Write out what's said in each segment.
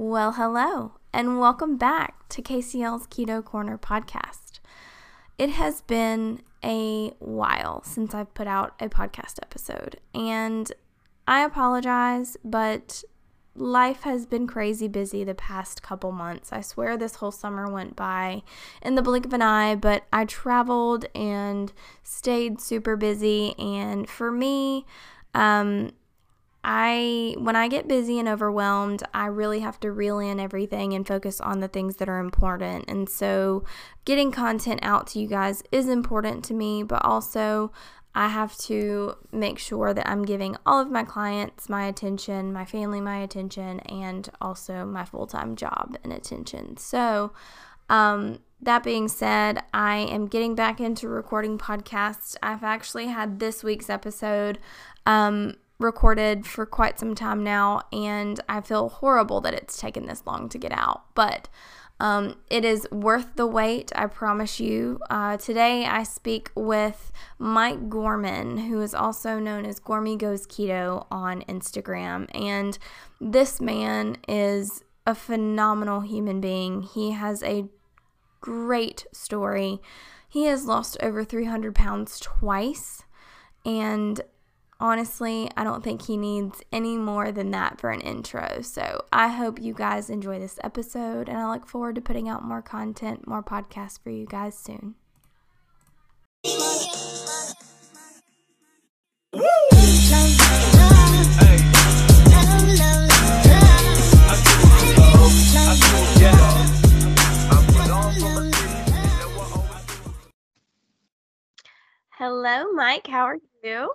Well, hello, and welcome back to KCL's Keto Corner podcast. It has been a while since I've put out a podcast episode, and I apologize, but life has been crazy busy the past couple months. I swear this whole summer went by in the blink of an eye, but I traveled and stayed super busy. And for me, um, I when I get busy and overwhelmed, I really have to reel in everything and focus on the things that are important. And so getting content out to you guys is important to me, but also I have to make sure that I'm giving all of my clients my attention, my family my attention, and also my full-time job and attention. So, um, that being said, I am getting back into recording podcasts. I've actually had this week's episode um, recorded for quite some time now, and I feel horrible that it's taken this long to get out. But um, it is worth the wait, I promise you. Uh, today I speak with Mike Gorman, who is also known as Gormy Goes Keto on Instagram. And this man is a phenomenal human being. He has a great story. He has lost over 300 pounds twice. And honestly, I don't think he needs any more than that for an intro. So I hope you guys enjoy this episode, and I look forward to putting out more content, more podcasts for you guys soon. Hello, Mike. How are you?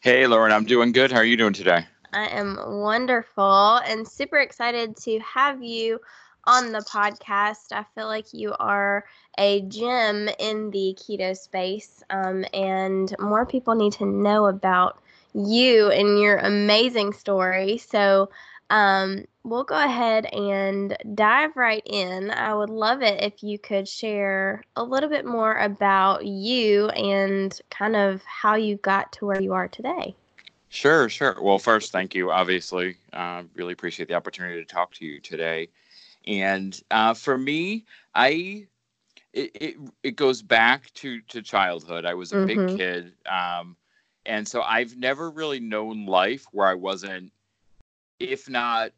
Hey, Lauren, I'm doing good. How are you doing today? I am wonderful and super excited to have you on the podcast. I feel like you are a gem in the keto space, um, and more people need to know about you and your amazing story. So, um, we'll go ahead and dive right in. I would love it if you could share a little bit more about you and kind of how you got to where you are today. Sure, sure. Well, first, thank you. Obviously, uh, really appreciate the opportunity to talk to you today. And uh, for me, I it, it, it goes back to to childhood. I was a mm-hmm. big kid, um, and so I've never really known life where I wasn't, if not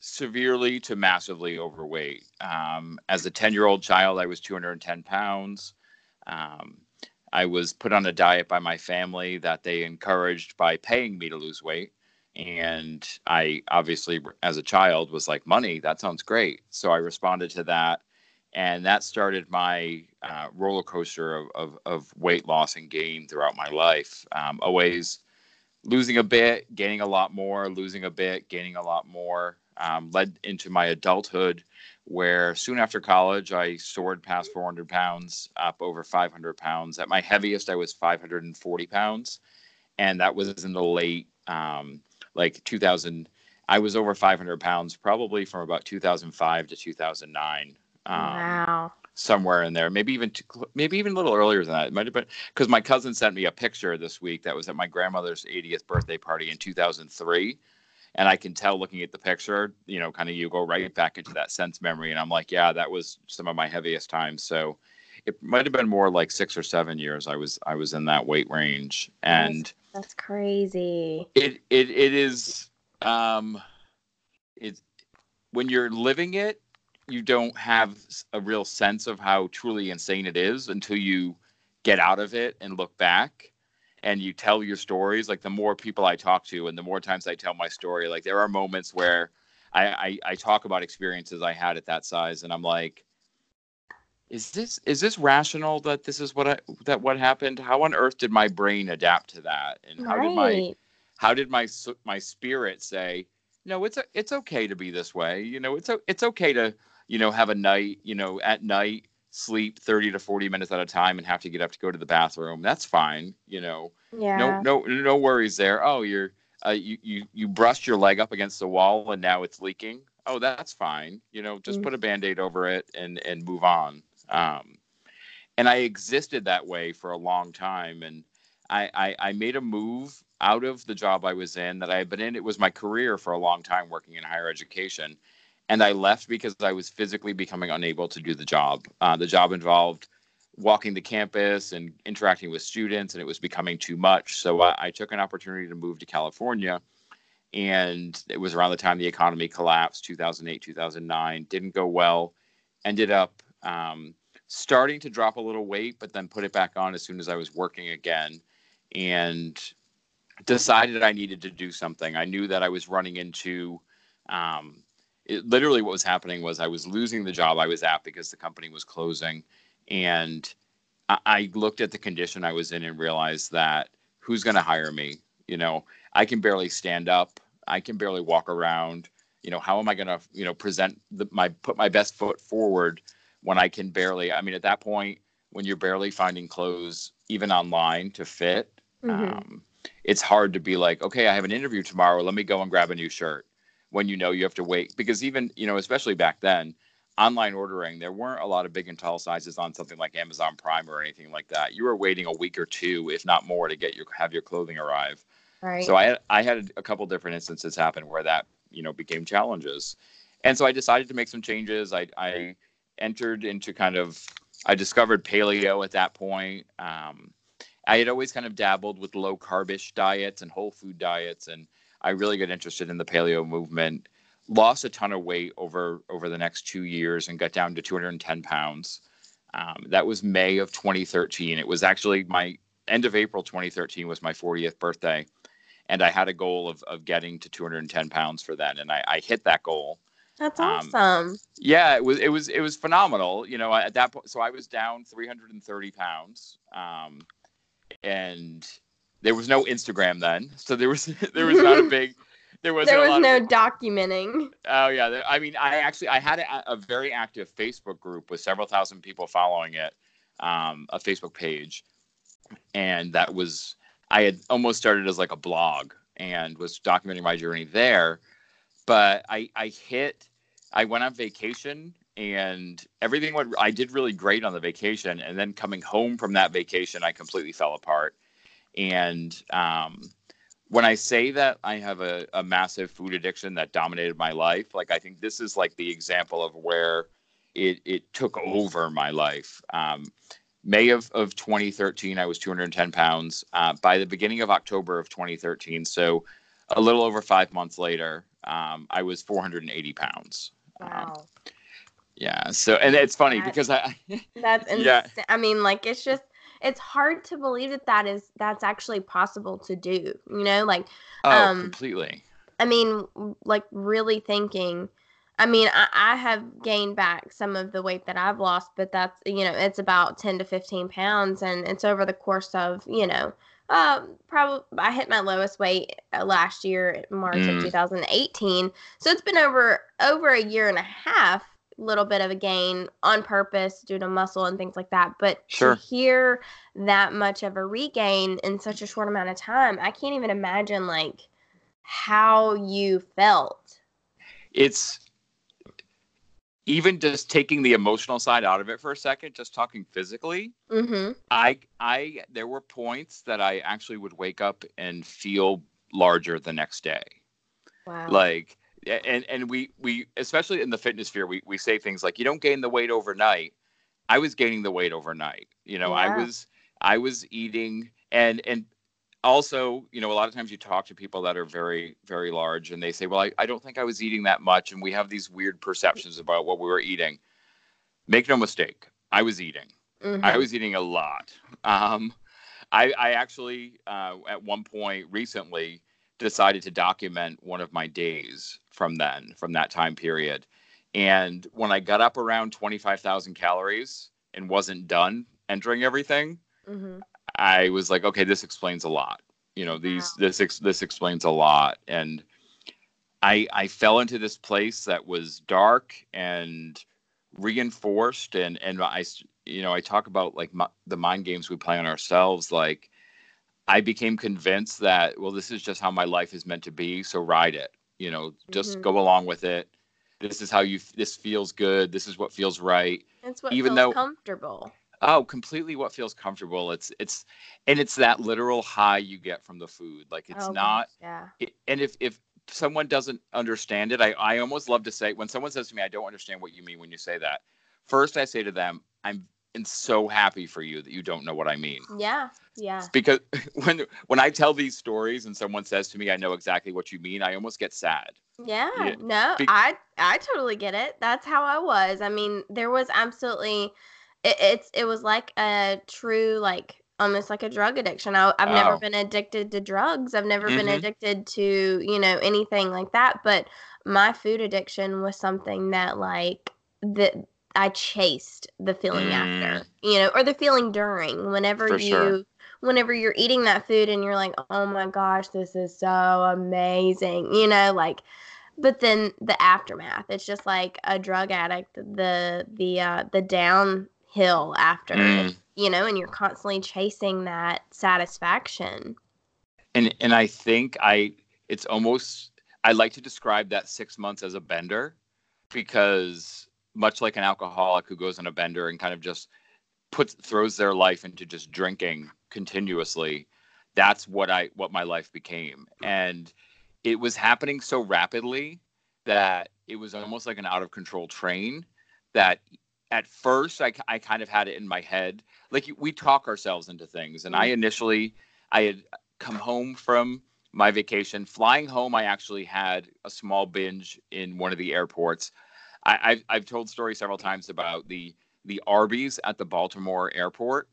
severely to massively overweight. Um, as a 10 year old child, I was 210 pounds. Um, I was put on a diet by my family that they encouraged by paying me to lose weight. And I obviously, as a child, was like, money, that sounds great. So I responded to that. And that started my uh, roller coaster of, of, of, weight loss and gain throughout my life. Um, always losing a bit, gaining a lot more, losing a bit, gaining a lot more um, led into my adulthood, where soon after college, I soared past 400 pounds, up over 500 pounds. At my heaviest, I was 540 pounds. And that was in the late, um, like 2000. I was over 500 pounds probably from about 2005 to 2009. Um, wow. Somewhere in there, maybe even maybe even a little earlier than that. It might have been because my cousin sent me a picture this week that was at my grandmother's 80th birthday party in 2003 and I can tell looking at the picture, you know, kind of you go right back into that sense memory, and I'm like, yeah, that was some of my heaviest times. So it might have been more like six or seven years I was I was in that weight range, and that's, that's crazy. It it it is um, it when you're living it, you don't have a real sense of how truly insane it is until you get out of it and look back and you tell your stories, like the more people I talk to and the more times I tell my story, like there are moments where I, I, I talk about experiences I had at that size, and I'm like, is this is this rational that this is what I that what happened? How on earth did my brain adapt to that, and how right. did my how did my my spirit say, no, it's a, it's okay to be this way. You know, it's a, it's okay to you know have a night, you know, at night sleep 30 to 40 minutes at a time and have to get up to go to the bathroom that's fine you know yeah. no no no worries there oh you're uh, you, you you brushed your leg up against the wall and now it's leaking oh that's fine you know just mm-hmm. put a band-aid over it and and move on um, and i existed that way for a long time and I, I, I made a move out of the job I was in that I had been in. It was my career for a long time working in higher education. And I left because I was physically becoming unable to do the job. Uh, the job involved walking the campus and interacting with students, and it was becoming too much. So I, I took an opportunity to move to California. And it was around the time the economy collapsed, 2008, 2009. Didn't go well. Ended up um, starting to drop a little weight, but then put it back on as soon as I was working again and decided I needed to do something. I knew that I was running into um, it, literally what was happening was I was losing the job I was at because the company was closing. And I, I looked at the condition I was in and realized that who's going to hire me? You know, I can barely stand up, I can barely walk around. You know, how am I going to, you know, present the, my put my best foot forward when I can barely, I mean, at that point, when you're barely finding clothes, even online, to fit, mm-hmm. um, it's hard to be like, okay, I have an interview tomorrow. Let me go and grab a new shirt when you know you have to wait. Because even, you know, especially back then, online ordering, there weren't a lot of big and tall sizes on something like Amazon Prime or anything like that. You were waiting a week or two, if not more, to get your have your clothing arrive. Right. So I had, I had a couple different instances happen where that you know became challenges, and so I decided to make some changes. I I entered into kind of I discovered paleo at that point. Um, I had always kind of dabbled with low carbish diets and whole food diets, and I really got interested in the paleo movement. Lost a ton of weight over over the next two years and got down to 210 pounds. Um, that was May of 2013. It was actually my end of April 2013 was my 40th birthday, and I had a goal of of getting to 210 pounds for that, and I, I hit that goal. That's um, awesome. Um, yeah, it was it was it was phenomenal. You know, at that point, so I was down 330 pounds, um, and there was no Instagram then, so there was there was not a big. There was there was no of, documenting. Oh yeah, I mean, I actually I had a, a, very active Facebook group with several thousand people following it, um, a Facebook page, and that was I had almost started as like a blog and was documenting my journey there, but I I hit I went on vacation and everything went I did really great on the vacation and then coming home from that vacation I completely fell apart. And um, when I say that I have a, a massive food addiction that dominated my life, like I think this is like the example of where it it took over my life. Um, May of, of 2013, I was 210 pounds. Uh, by the beginning of October of 2013, so a little over five months later, um, I was 480 pounds. Wow. Um, yeah. So, and it's funny that, because I. that's insane. Yeah. I mean, like it's just it's hard to believe that that is that's actually possible to do. You know, like. Oh, um, completely. I mean, like really thinking. I mean, I, I have gained back some of the weight that I've lost, but that's you know, it's about ten to fifteen pounds, and it's over the course of you know um, probably I hit my lowest weight uh, last year, March mm. of 2018. So it's been over over a year and a half. Little bit of a gain on purpose due to muscle and things like that. But sure. to hear that much of a regain in such a short amount of time, I can't even imagine like how you felt. It's even just taking the emotional side out of it for a second, just talking physically, mm-hmm. I I there were points that I actually would wake up and feel larger the next day. Wow. Like and and we we especially in the fitness sphere we we say things like you don't gain the weight overnight. I was gaining the weight overnight. You know, yeah. I was I was eating and and also, you know, a lot of times you talk to people that are very, very large and they say, well, I, I don't think I was eating that much. And we have these weird perceptions about what we were eating. Make no mistake, I was eating. Mm-hmm. I was eating a lot. Um, I, I actually, uh, at one point recently, decided to document one of my days from then, from that time period. And when I got up around 25,000 calories and wasn't done entering everything, mm-hmm. I was like, okay, this explains a lot. You know, these wow. this ex- this explains a lot, and I I fell into this place that was dark and reinforced, and and I you know I talk about like my, the mind games we play on ourselves. Like I became convinced that well, this is just how my life is meant to be, so ride it. You know, just mm-hmm. go along with it. This is how you. This feels good. This is what feels right. It's what Even feels though, comfortable Oh, completely what feels comfortable. It's it's and it's that literal high you get from the food. Like it's Oh, not yeah. it, and if if someone doesn't understand it, I I almost love to say when someone says to me, I don't understand what you mean when you say that. First, I say to them, I'm and so happy for you that you don't know what I mean. Yeah. Yeah. Because when when I tell these stories and someone says to me, I know exactly what you mean, I almost get sad. Yeah, Yeah, no, be- I I totally get it. That's how I was. I mean, there was absolutely it, it's it was like a true like almost like a drug addiction. I, I've never Oh. been addicted to drugs. I've never been Mhm. addicted to you know anything like that. But my food addiction was something that like that I chased the feeling after, you know, or the feeling during. Whenever For you sure. Whenever you're eating that food and you're like, oh my gosh, this is so amazing, you know, like, but then the aftermath, it's just like a drug addict, the the uh, the downhill after, Mm. you know, and you're constantly chasing that satisfaction. And and I think I it's almost I like to describe that six months as a bender because much like an alcoholic who goes on a bender and kind of just puts throws their life into just drinking continuously, that's what I what my life became. And it was happening so rapidly that it was almost like an out of control train that at first I, I kind of had it in my head. Like we talk ourselves into things. And i mm-hmm. initially i had come home from my vacation. Flying home i actually had a small binge in one of the airports. I, I've, I've told stories several times about the the arby's at the baltimore airport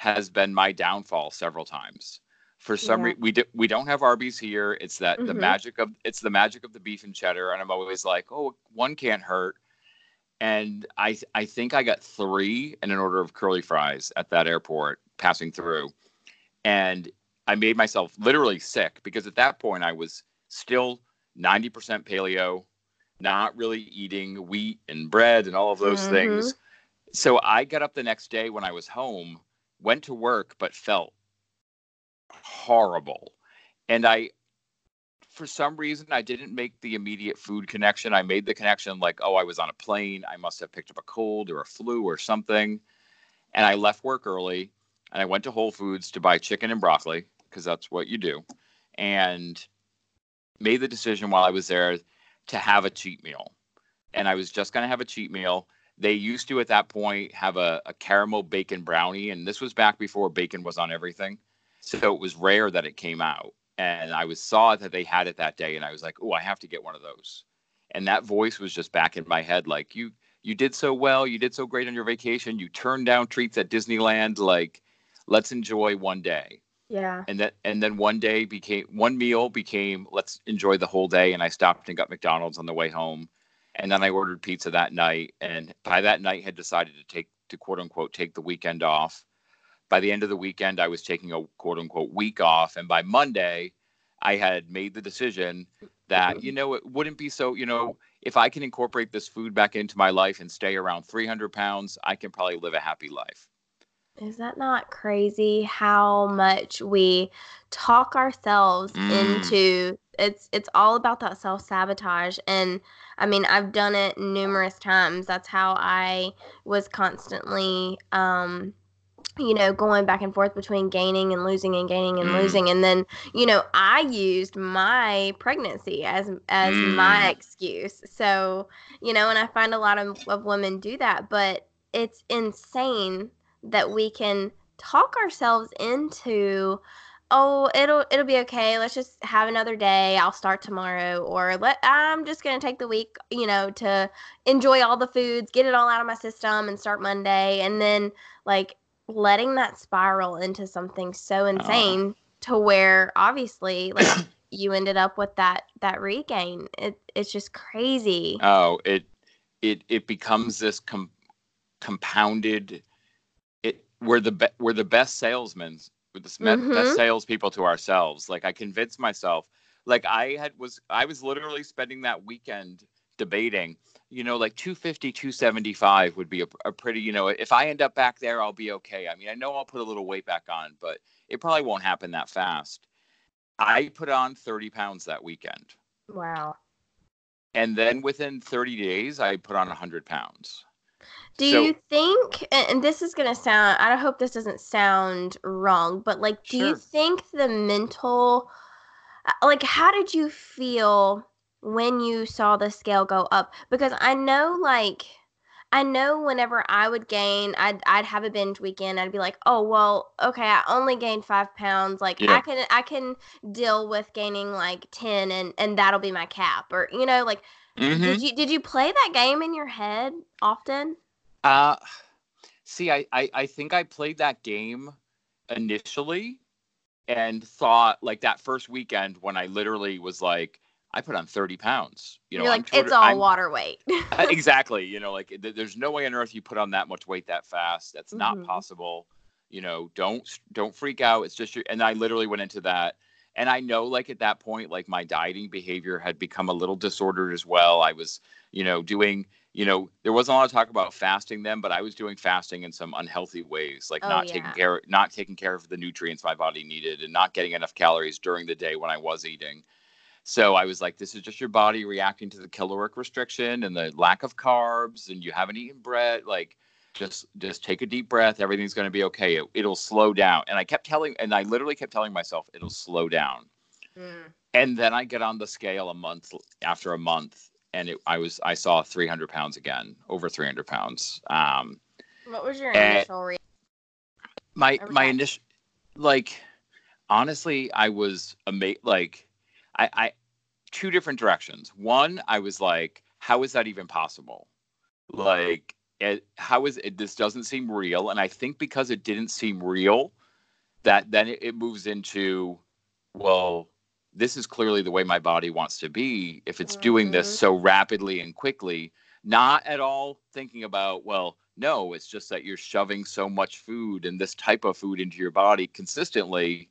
has been my downfall several times for some Yeah. reason we, do, we don't have arby's here it's that the Mhm. magic of it's the magic of the beef and cheddar and i'm always like oh one can't hurt and I I think I got three in an order of curly fries at that airport passing through, and I made myself literally sick because at that point I was still ninety percent paleo, not really eating wheat and bread and all of those Mhm. things. So I got up the next day when I was home, went to work, but felt horrible, and I for some reason I didn't make the immediate food connection. I made the connection like, oh, I was on a plane. I must have picked up a cold or a flu or something. And I left work early and I went to Whole Foods to buy chicken and broccoli because that's what you do. And made the decision while I was there to have a cheat meal. And I was just going to have a cheat meal. They used to at that point have a, a caramel bacon brownie. And this was back before bacon was on everything. So it was rare that it came out and I was saw that they had it that day, and I was like, "Oh, I have to get one of those." And that voice was just back in my head, like, "You, you did so well, you did so great on your vacation, you turned down treats at Disneyland, like, let's enjoy one day." Yeah. And that, and then one day became one meal became let's enjoy the whole day, and I stopped and got McDonald's on the way home, and then I ordered pizza that night, and by that night had decided to take to quote unquote take the weekend off by the end of the weekend, I was taking a quote unquote week off. And by Monday, I had made the decision that, you know, it wouldn't be so, you know, if I can incorporate this food back into my life and stay around 300 pounds, I can probably live a happy life. Is that not crazy how much we talk ourselves Mm. into it's it's all about that self-sabotage and I mean I've done it numerous times. That's how I was constantly um you know going back and forth between gaining and losing and gaining and Mm. losing and then you know I used my pregnancy as as my Mm. excuse. So, you know, and I find a lot of, of women do that, but it's insane that we can talk ourselves into oh it'll it'll be okay. Let's just have another day. I'll start tomorrow or let i'm just going to take the week you know to enjoy all the foods get it all out of my system and start monday. And then like letting that spiral into something so insane to where obviously like you ended up with that that regain. It, it's just crazy. Oh, it, it, it becomes this com- compounded, it, we're the, be- we're the best salesmen, we're the best Mhm. salespeople to ourselves. Like I convinced myself, like I had was, I was literally spending that weekend debating, you know, like 250, 275 would be a, a pretty, you know, if I end up back there, I'll be okay. I mean, I know I'll put a little weight back on, but it probably won't happen that fast. I put on 30 pounds that weekend. wow And then within 30 days, I put on 100 pounds. Do So- you think, and this is going to sound, I hope this doesn't sound wrong, but like, do you think the mental, like, how did you feel when you saw the scale go up? Because I know, like, I know whenever I would gain, I'd I'd have a binge weekend. I'd be like, oh well, okay, I only gained five pounds. Like Yeah. I can I can deal with gaining like ten, and and that'll be my cap. Or you know, like Mhm. did you did you play that game in your head often? Uh, see, I, I, I think I played that game initially and thought like that first weekend when I literally was like, I put on 30 pounds. You know, You're like, total- it's all I'm- water weight. Uh, exactly. You know, like th- there's no way on earth you put on that much weight that fast. That's not Mhm. possible. You know, don't don't freak out. It's just your. And I literally went into that, and I know like at that point, like my dieting behavior had become a little disordered as well. I was, you know, doing. You know, there wasn't a lot of talk about fasting then, but I was doing fasting in some unhealthy ways, like Oh, not yeah. taking care, not taking care of the nutrients my body needed, and not getting enough calories during the day when I was eating. So I was like, this is just your body reacting to the caloric restriction and the lack of carbs, and you haven't eaten bread. Like, just just take a deep breath. Everything's going to be okay. It, it'll slow down. And I kept telling, and I literally kept telling myself, it'll slow down. Mm. And then I get on the scale a month after a month, and it, I was I saw 300 pounds again, over 300 pounds. Um, What was your initial reaction? my my initial like honestly i was ama- like I, I two different directions one i was like how is that even possible like it, how is it this doesn't seem real and i think because it didn't seem real that then it, it moves into well this is clearly the way my body wants to be if it's doing this Mhm. so rapidly and quickly not at all thinking about well no it's just that you're shoving so much food and this type of food into your body consistently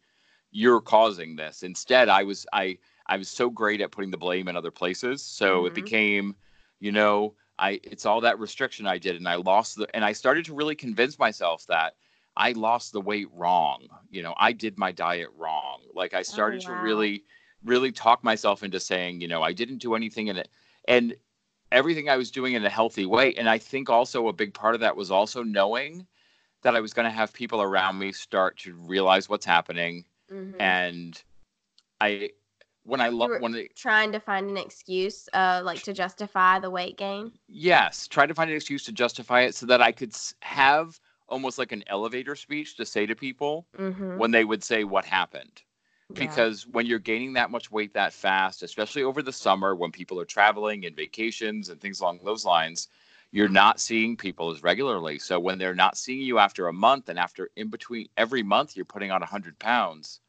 you're causing this instead i was i i was so great at putting the blame in other places so it Mhm. became you know i it's all that restriction i did and i lost the and i started to really convince myself that i lost the weight wrong you know i did my diet wrong like i started to wow. really really talk myself into saying you know i didn't do anything in it and everything I was doing in a healthy way. And I think also a big part of that was also knowing that I was going to have people around me start to realize what's happening. Mhm. And I, when I love when Trying to find an excuse, uh, like to justify the weight gain. yes, try to find an excuse to justify it so that I could have almost like an elevator speech to say to people Mm-hmm. when they would say what happened. because when you're gaining that much weight that fast, especially over the summer when people are traveling and vacations and things along those lines, you're not seeing people as regularly. So when they're not seeing you after a month and after in between every month you're putting on 100 pounds,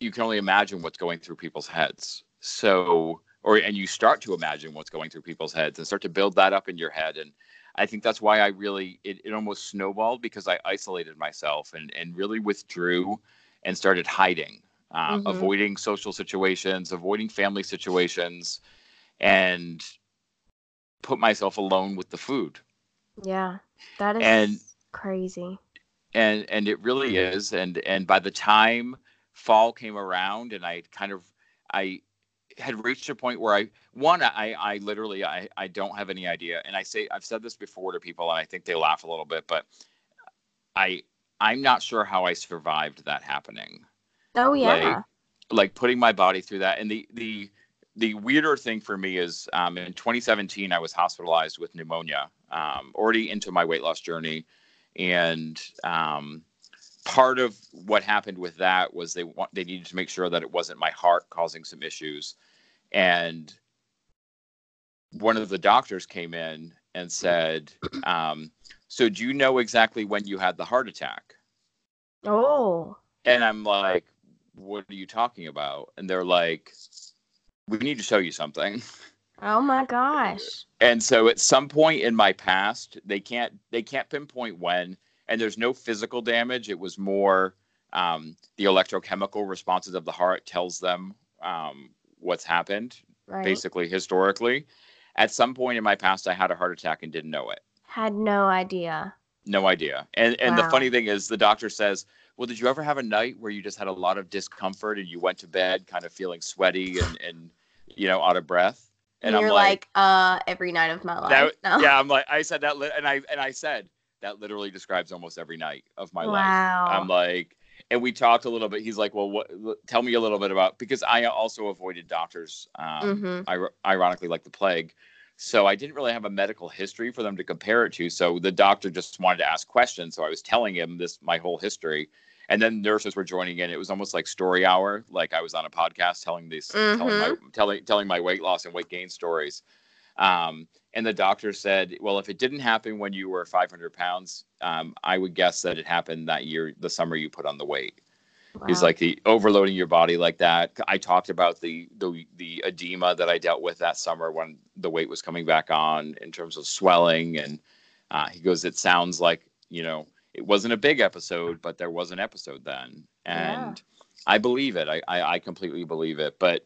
you can only imagine what's going through people's heads. So, or and you start to imagine what's going through people's heads and start to build that up in your head. And I think that's why I really it, it almost snowballed because I isolated myself and and really withdrew and started hiding, uh, Mhm. avoiding social situations, avoiding family situations, and put myself alone with the food. Yeah, that is And- crazy. And and it really is. And and by the time fall came around, and I kind of I had reached a point where I one I I literally I I don't have any idea. And I say I've said this before to people, and I think they laugh a little bit, but I I'm not sure how I survived that happening. Oh yeah. like putting my body through that and the the the weirder thing for me is um, in 2017 i was hospitalized with pneumonia um, already into my weight loss journey and um, part of what happened with that was they want they needed to make sure that it wasn't my heart causing some issues and one of the doctors came in and said um, so do you know exactly when you had the heart attack oh. and I'm like, what are you talking about? And they're like, we need to show you something. Oh my gosh. And so at some point in my past, they can't they can't pinpoint when, and there's no physical damage. It was more um, the electrochemical responses of the heart tells them um, what's happened, Right. basically historically. At some point in my past, I had a heart attack and didn't know it. Had no idea. No idea. And and the funny thing is the doctor says, "Well, did you ever have a night where you just had a lot of discomfort and you went to bed kind of feeling sweaty and and you know out of breath?" And, you're like, like, uh, every night of my life. That, no. Yeah, I'm like, I said that, and I and I said that literally describes almost every night of my wow. life. I'm like, and we talked a little bit. He's like, well, what? Tell me a little bit about because I also avoided doctors, um, mm-hmm. ironically, like the plague. So I didn't really have a medical history for them to compare it to. So the doctor just wanted to ask questions. So I was telling him this my whole history, and then nurses were joining in. It was almost like story hour, like I was on a podcast telling these, mm-hmm. telling my mm-hmm. telling telling my weight loss and weight gain stories. Um, and the doctor said, well, if it didn't happen when you were 500 pounds, um, I would guess that it happened that year, the summer you put on the weight. Wow. He's like the overloading your body like that. I talked about the, the the edema that I dealt with that summer when the weight was coming back on in terms of swelling, and uh, he goes, "It sounds like you know it wasn't a big episode, but there was an episode then," and yeah. I believe it. I, I I completely believe it. But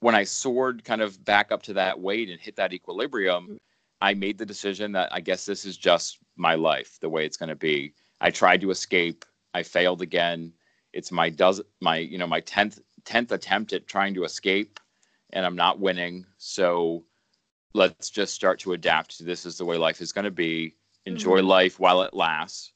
when I soared kind of back up to that weight and hit that equilibrium, mm. I made the decision that I guess this is just my life, the way it's going to be. I tried to escape. I failed again. It's my does my you know my tenth tenth attempt at trying to escape, and I'm not winning. So let's just start to adapt to this is the way life is going to be. Enjoy mm-hmm. life while it lasts.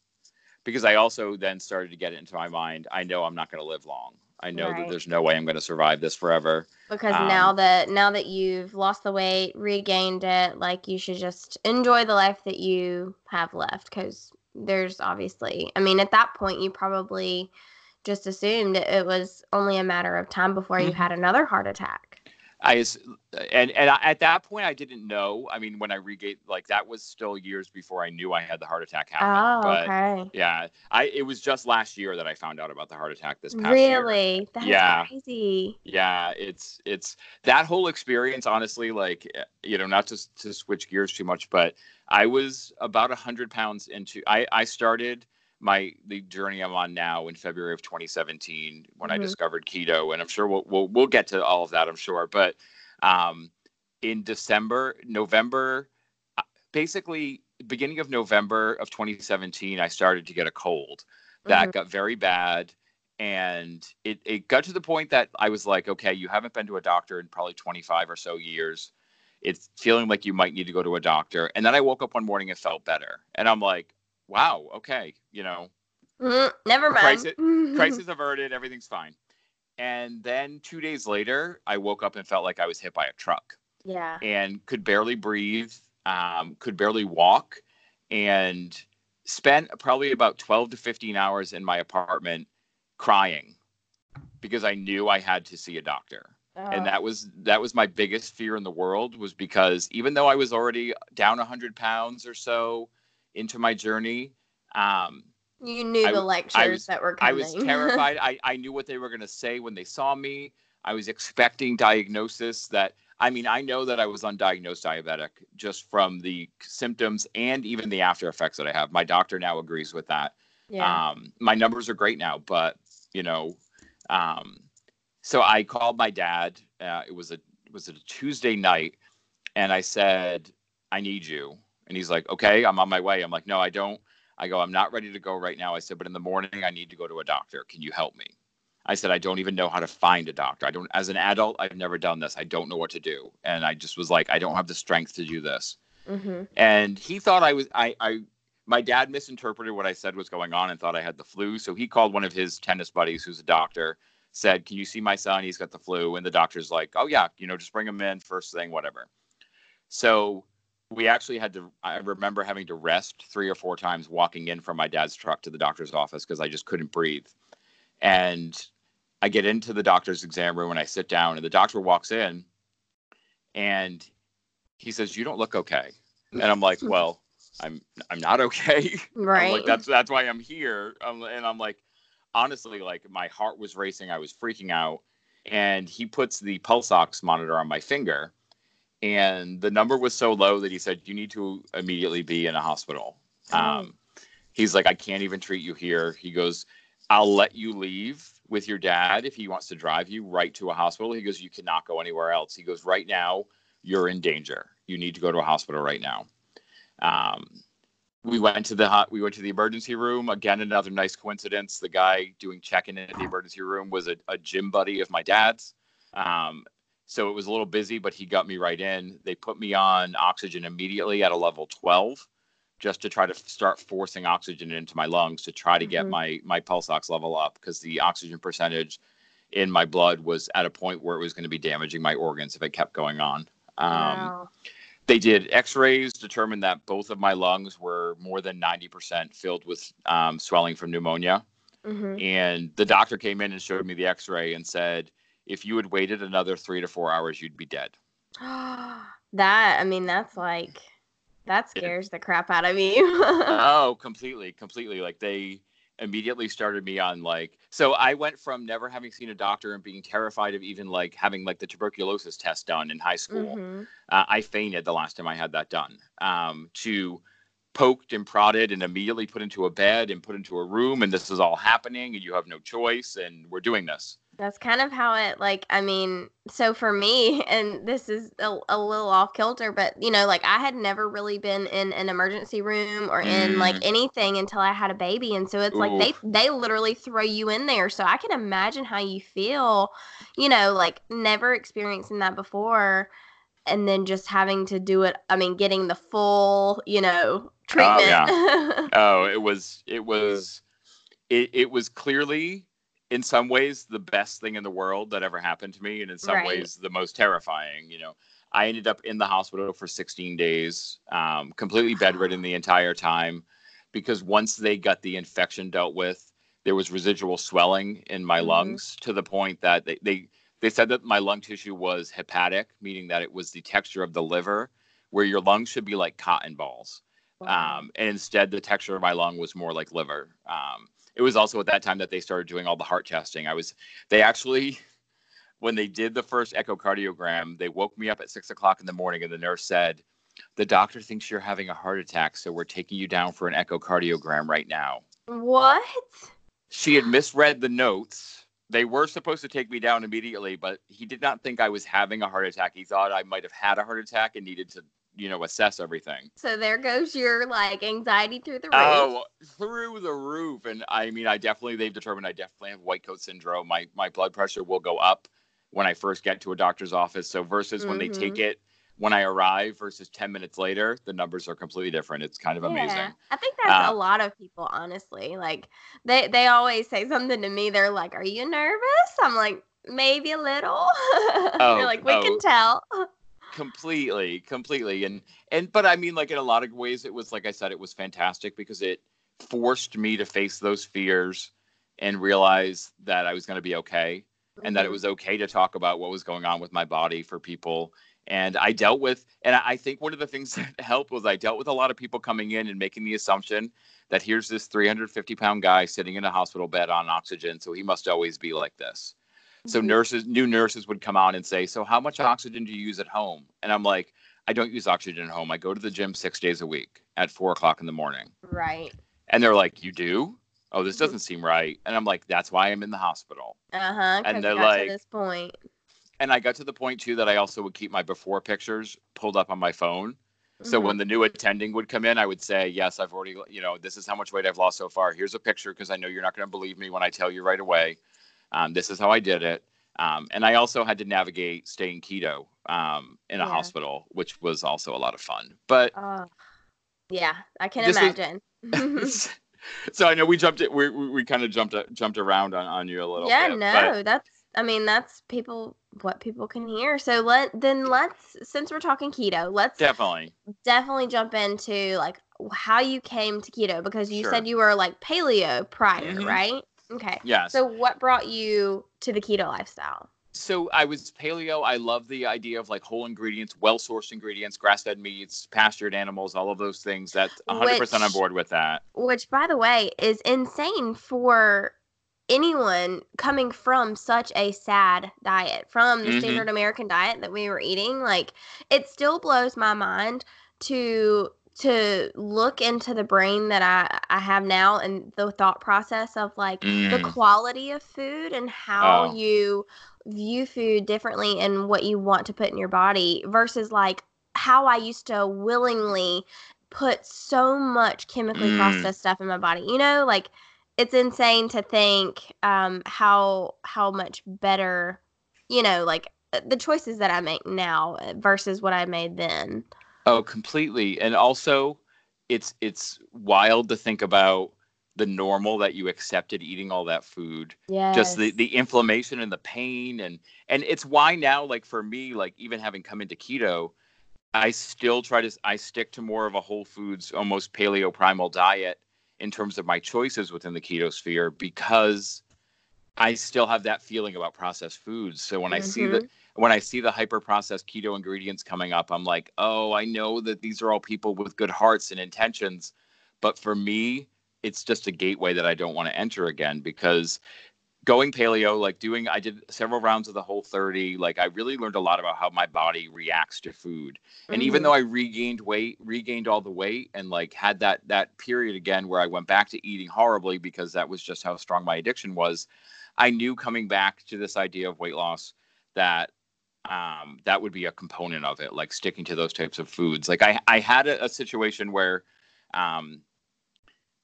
Because I also then started to get it into my mind. I know I'm not going to live long. I know right. that there's no way I'm going to survive this forever. Because um, now that now that you've lost the weight, regained it, like you should just enjoy the life that you have left. Because there's obviously, I mean, at that point, you probably just assumed it was only a matter of time before mm-hmm. you had another heart attack. I and and at that point I didn't know. I mean, when I regate like that was still years before I knew I had the heart attack happen. Oh, but, okay. Yeah, I it was just last year that I found out about the heart attack this past really? year. Really? That's yeah. crazy. Yeah, it's it's that whole experience. Honestly, like eh, you know, not to to switch gears too much, but I was about a hundred pounds into. I I started my the journey I'm on now in February of 2017 when mm-hmm. I discovered keto, and I'm sure we'll, we'll we'll get to all of that. I'm sure, but um, in December, November, uh, basically beginning of November of 2017, I started to get a cold that mm-hmm. got very bad. And it, it got to the point that I was like, okay, you haven't been to a doctor in probably 25 or so years. It's feeling like you might need to go to a doctor. And then I woke up one morning and felt better. And I'm like, wow, okay, you know, mm, never mind. Crisis, crisis averted, everything's fine. And then two days later, I woke up and felt like I was hit by a truck. Yeah. And could barely breathe, um, could barely walk, and spent probably about 12 to 15 hours in my apartment crying because I knew I had to see a doctor. And oh. that was that was my biggest fear in the world was because even though I was already down 100 pounds or so, into my journey. Um, you knew I, the lectures was, that were coming. I was terrified. I, I knew what they were going to say when they saw me. I was expecting diagnosis that, I mean, I know that I was undiagnosed diabetic just from the symptoms and even the after effects that I have. My doctor now agrees with that. Yeah. Um, my numbers are great now, but, you know, um, so I called my dad. Uh, it was a it was a Tuesday night, and I said, "I need you." And he's like, okay, I'm on my way. I'm like, no, I don't. I go, I'm not ready to go right now. I said, but in the morning, I need to go to a doctor. Can you help me? I said, I don't even know how to find a doctor. I don't, as an adult, I've never done this. I don't know what to do. And I just was like, I don't have the strength to do this. Mm-hmm. And he thought I was, I, I, my dad misinterpreted what I said was going on and thought I had the flu. So he called one of his tennis buddies, who's a doctor, said, Can you see my son? He's got the flu. And the doctor's like, Oh, yeah, you know, just bring him in first thing, whatever. So we actually had to i remember having to rest three or four times walking in from my dad's truck to the doctor's office because i just couldn't breathe. And i get into the doctor's exam room and i sit down and the doctor walks in and he says you don't look okay. And i'm like well i'm i'm not okay. Right like that's that's why i'm here. Um, and i'm like honestly like my heart was racing. I was freaking out. And he puts the pulse ox monitor on my finger and the number was so low that he said you need to immediately be in a hospital. Oh. Um, he's like, I can't even treat you here. He goes, I'll let you leave with your dad if he wants to drive you right to a hospital. He goes, you cannot go anywhere else. He goes, right now you're in danger. You need to go to a hospital right now. Um, we went to the we went to the emergency room again. Another nice coincidence. The guy doing check-in at the emergency room was a, a gym buddy of my dad's. Um, so it was a little busy, but he got me right in. They put me on oxygen immediately at a level 12 just to try to start forcing oxygen into my lungs to try to get Mhm. my my pulse ox level up because the oxygen percentage in my blood was at a point where it was going to be damaging my organs if it kept going on. Um, wow. They did X-rays, determined that both of my lungs were more than 90% filled with um, swelling from pneumonia. hmm And the doctor came in and showed me the X-ray and said, if you had waited another three to four hours, you'd be dead. that I mean, that's like that scares the crap out of me. oh, completely, completely. Like they immediately started me on like so I went from never having seen a doctor and being terrified of even like having like the tuberculosis test done in high school. Mhm. Uh, I fainted the last time I had that done. Um, to poked and prodded and immediately put into a bed and put into a room and this is all happening and you have no choice and we're doing this. That's kind of how it like I mean, so for me and this is a, a little off kilter, but you know, like I had never really been in an emergency room or in like Mm. anything until I had a baby and so it's like they they literally throw you in there. So I can imagine how you feel, you know, like never experiencing that before and then just having to do it, I mean, getting the full, you know, treatment. yeah. Oh, it was it was it, it was clearly in some ways the best thing in the world that ever happened to me and in some Right. ways the most terrifying you know i ended up in the hospital for 16 days um, completely bedridden the entire time because once they got the infection dealt with there was residual swelling in my Mhm. lungs to the point that they, they they said that my lung tissue was hepatic meaning that it was the texture of the liver where your lungs should be like cotton balls Wow. um, and instead the texture of my lung was more like liver. Um, it was also at that time that they started doing all the heart testing. I was, they actually, when they did the first echocardiogram, they woke me up at six o'clock in the morning, and the nurse said, "The doctor thinks you're having a heart attack, so we're taking you down for an echocardiogram right now." what? She had misread the notes. They were supposed to take me down immediately, but he did not think I was having a heart attack. He thought I might have had a heart attack and needed to, you know, assess everything. So there goes your like anxiety through the roof. Oh, through the roof. And I mean, I definitely, they've determined I definitely have white coat syndrome. My, my blood pressure will go up when I first get to a doctor's office. So versus when they take it when I arrive versus 10 minutes later, the numbers are completely different. It's kind of amazing. I think that's Uh, a lot of people, honestly. Like they they always say something to me. They're like, "Are you nervous?" I'm like, "Maybe a little." They're like, "We oh. can tell." completely completely and and but i mean like in a lot of ways it was like i said it was fantastic because it forced me to face those fears and realize that i was going to be okay and that it Mhm. was okay to talk about what was going on with my body for people and i dealt with and i think one of the things that helped was i dealt with a lot of people coming in and making the assumption that here's this 350 pound guy sitting in a hospital bed on oxygen so he must always be like this so Mhm. nurses, new nurses would come out and say, "So how much oxygen do you use at home?" And I'm like, "I don't use oxygen at home. I go to the gym six days a week at four o'clock in the morning." Right. And they're like, "You do? Oh, this Mhm. doesn't seem right." And I'm like, "That's why I'm in the hospital." Uh huh. And they're like- this point. And I got to the point too that I also would keep my before pictures pulled up on my phone. So Mhm. when the new attending would come in, I would say, "Yes, I've already, you know, this is how much weight I've lost so far. Here's a picture because I know you're not going to believe me when I tell you right away. Um, this is how I did it." Um, and I also had to navigate staying keto um, in a Yeah. hospital, which was also a lot of fun. But Oh, yeah, I can imagine. so I know we jumped it. We we, we kind of jumped jumped around on, on you a little yeah, bit. no, that's. I mean, that's people. What people can hear. So let then let's since we're talking keto, let's definitely. definitely jump into like how you came to keto because you Sure. said you were like paleo prior, Mhm. right? Okay. Yes. So what brought you to the keto lifestyle? so I was paleo. I love the idea of like whole ingredients, well sourced ingredients, grass fed meats, pastured animals, all of those things. That's 100 percent on board with that. Which by the way is insane for anyone coming from such a sad diet, from the Mhm. standard American diet that we were eating. Like it still blows my mind to to look into the brain that I, I have now and the thought process of like the Mm. quality of food and how Oh. you view food differently and what you want to put in your body versus like how I used to willingly put so much chemically Mm. processed stuff in my body. You know, like it's insane to think um how how much better, you know, like uh, the choices that I make now uh, versus what I made then. Oh, completely. And also, it's it's wild to think about the normal that you accepted eating all that food. Yeah. Just the the inflammation and the pain and and it's why now like for me like even having come into keto, I still try to I stick to more of a whole foods almost paleo primal diet in terms of my choices within the keto sphere because I still have that feeling about processed foods. So when I see the mm-hmm. When I see the hyper processed keto ingredients coming up, I'm like, oh, I know that these are all people with good hearts and intentions. But for me, it's just a gateway that I don't want to enter again because going paleo, like doing, I did several rounds of the whole 30. Like I really learned a lot about how my body reacts to food. And even Mhm. though I regained weight, regained all the weight and like had that, that period again where I went back to eating horribly because that was just how strong my addiction was. I knew coming back to this idea of weight loss that um, that would be a component of it, like sticking to those types of foods. Like I, I had a, a situation where um,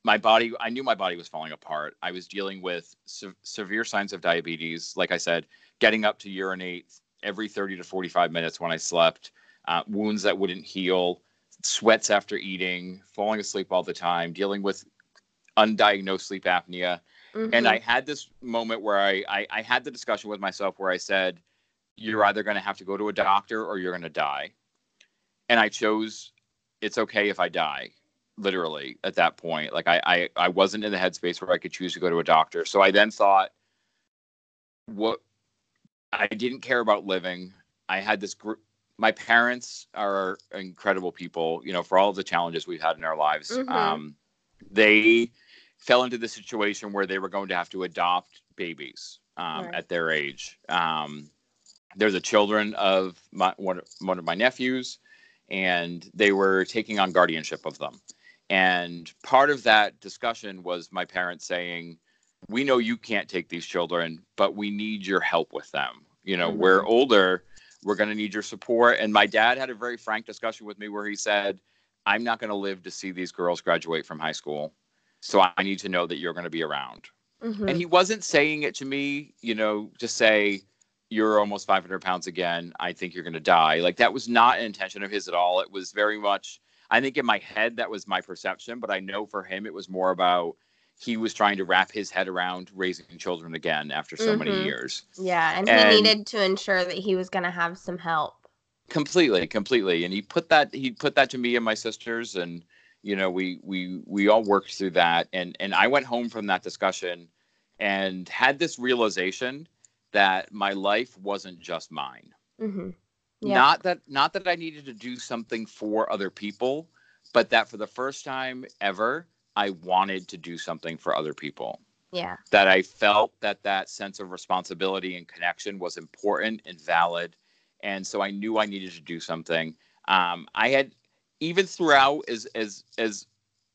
my body, I knew my body was falling apart. I was dealing with se- severe signs of diabetes. Like I said, getting up to urinate every 30 to 45 minutes when I slept, uh, wounds that wouldn't heal, sweats after eating, falling asleep all the time, dealing with undiagnosed sleep apnea and Mhm. I had this moment where I, I I had the discussion with myself where I said, "You're either going to have to go to a doctor or you're going to die," and I chose, "It's okay if I die." Literally at that point, like I, I I wasn't in the headspace where I could choose to go to a doctor. So I then thought, what I didn't care about living. I had this group. My parents are incredible people, you know, for all of the challenges we've had in our lives. Mhm. Um, they fell into the situation where they were going to have to adopt babies um, Right. at their age. Um, they're the children of my, one, one of my nephews, and they were taking on guardianship of them. And part of that discussion was my parents saying, "We know you can't take these children, but we need your help with them. You know, Mhm. we're older, we're going to need your support." And my dad had a very frank discussion with me where he said, "I'm not going to live to see these girls graduate from high school, so I need to know that you're going to be around." Mhm. And he wasn't saying it to me, you know, to say, you're almost 500 pounds again. I think you're going to die. Like that was not an intention of his at all. It was very much, I think in my head, that was my perception. But I know for him, it was more about he was trying to wrap his head around raising children again after so many Mhm. years. yeah, and he needed to ensure that he was going to have some help. completely completely and he put that he put that to me and my sisters and you know we we we all worked through that and and i went home from that discussion and had this realization that my life wasn't just mine hmm Yeah. not that not that i needed to do something for other people but that for the first time ever i wanted to do something for other people Yeah. that I felt that that sense of responsibility and connection was important and valid, and so I knew I needed to do something. Um, I had even throughout as as as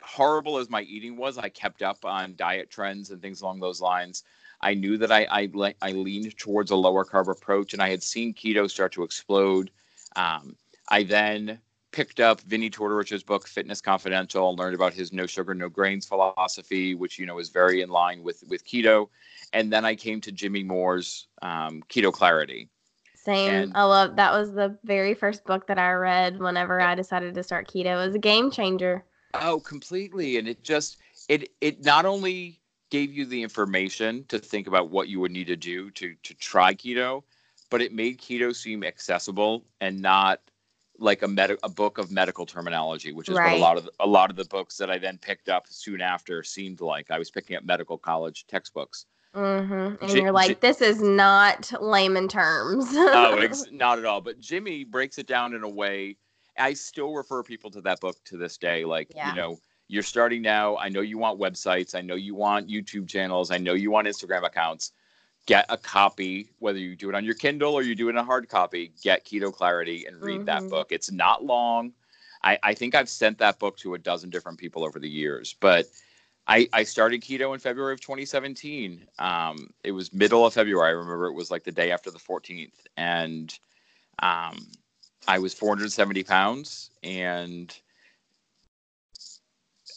horrible as my eating was, I kept up on diet trends and things along those lines. I knew that I I, I leaned towards a lower carb approach, and I had seen keto start to explode. Um, I then picked up Vinnie Tortorich's book Fitness Confidential and learned about his no sugar no grains philosophy, which you know is very in line with with keto. And then I came to Jimmy Moore's um, Keto Clarity. Same. And- I love that was the very first book that I read whenever I decided to start keto. It was a game changer. Oh, completely. And it just it it not only gave you the information to think about what you would need to do to to try keto, but it made keto seem accessible and not like a med- a book of medical terminology, which is what a lot of a lot of the books that I then picked up soon after seemed like. I was picking up medical college textbooks. hmm And Ji- you're like, this is not layman terms. oh, ex- not at all. But Jimmy breaks it down in a way. I still refer people to that book to this day. Like, Yeah. you know, you're starting now. I know you want websites. I know you want YouTube channels. I know you want Instagram accounts. Get a copy, whether you do it on your Kindle or you do it in a hard copy. Get Keto Clarity and read that Mhm. book. It's not long. I, I think I've sent that book to a dozen different people over the years, but I, I started keto in February of 2017. Um, it was middle of February. I remember it was like the day after the 14th, and um, I was 470 pounds, and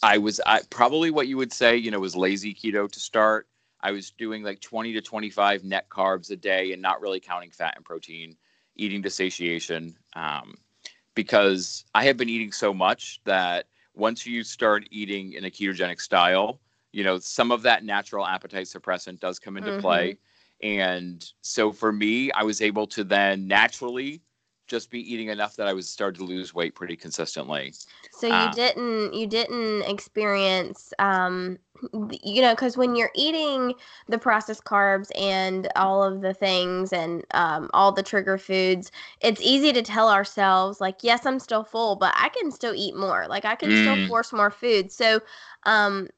I was I, probably what you would say, you know, was lazy keto to start. I was doing like 20 to 25 net carbs a day and not really counting fat and protein. eating to satiation um, because I have been eating so much that once you start eating in a ketogenic style, you know, some of that natural appetite suppressant does come into mm-hmm. play. And so for me, I was able to then naturally just be eating enough that I was starting to lose weight pretty consistently. So you uh, didn't you didn't experience um you know cuz when you're eating the processed carbs and all of the things and um all the trigger foods, it's easy to tell ourselves like yes, I'm still full, but I can still eat more. Like I can mm. still force more food. So um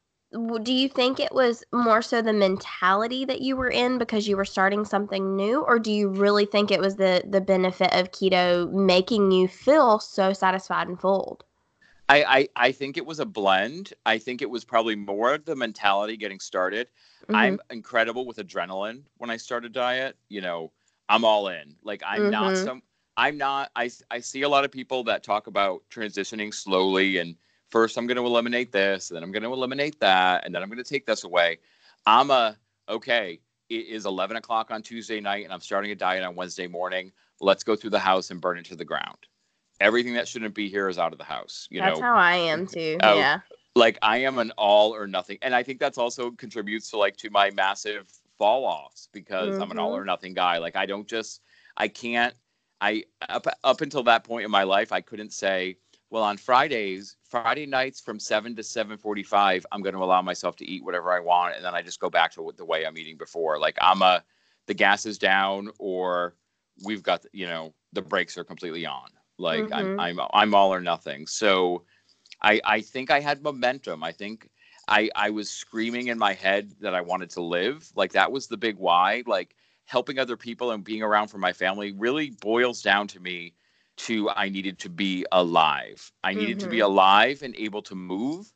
do you think it was more so the mentality that you were in because you were starting something new or do you really think it was the the benefit of keto making you feel so satisfied and full I, I, I think it was a blend. I think it was probably more the mentality getting started. Mm-hmm. I'm incredible with adrenaline when I start a diet. You know, I'm all in. Like I'm mm-hmm. not some. I'm not. I I see a lot of people that talk about transitioning slowly and first I'm going to eliminate this, and then I'm going to eliminate that, and then I'm going to take this away. I'm a okay. It is 11 o'clock on Tuesday night, and I'm starting a diet on Wednesday morning. Let's go through the house and burn it to the ground. Everything that shouldn't be here is out of the house. You know, that's know, how I am too. Uh, yeah. Like I am an all or nothing, and I think that's also contributes to like to my massive fall offs because mm-hmm. I'm an all or mm-hmm. nothing guy. Like I don't just, I can't. I up up until that point in my life, I couldn't say well, on Fridays, Friday nights from 7 to 7:45, I'm going to allow myself to eat whatever I want and then I just go back to the way I'm eating before. Like I'm a the gas is down or we've got, you know, the brakes are completely on. Like mm-hmm. I'm I'm I'm all or nothing. So I I think I had momentum. I think I I was screaming in my head that I wanted to live. Like that was the big why. Like helping other people and being around for my family really boils down to me to I needed to be alive. I needed mm-hmm. to be mm-hmm. alive and able to move.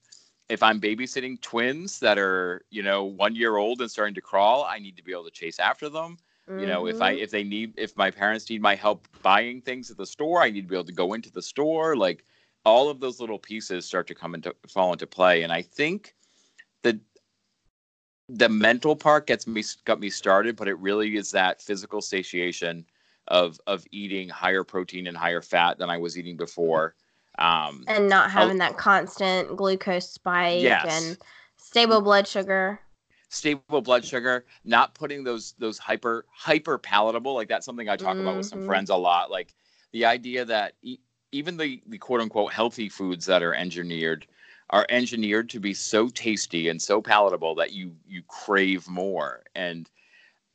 If I'm babysitting twins that are, you know, one year old and starting to crawl, I need to be able to chase after them. Mm-hmm. You know, if I mm-hmm. if they need if my parents need my help buying things at the store, I need to be able to go into the store. Like all of those little pieces start to come into fall into play. And I think that the mental part gets me got me started, but it really is that physical satiation of of eating higher protein and higher fat than I was eating before. Um, and not having I'll, that constant glucose spike yes. and stable blood sugar. Stable blood sugar, not putting those those hyper hyper palatable like that's something I talk mm-hmm. about with some mm-hmm. friends a lot. Like the idea that e- even the the quote unquote healthy foods that are engineered are engineered to be so tasty and so palatable that you you crave more and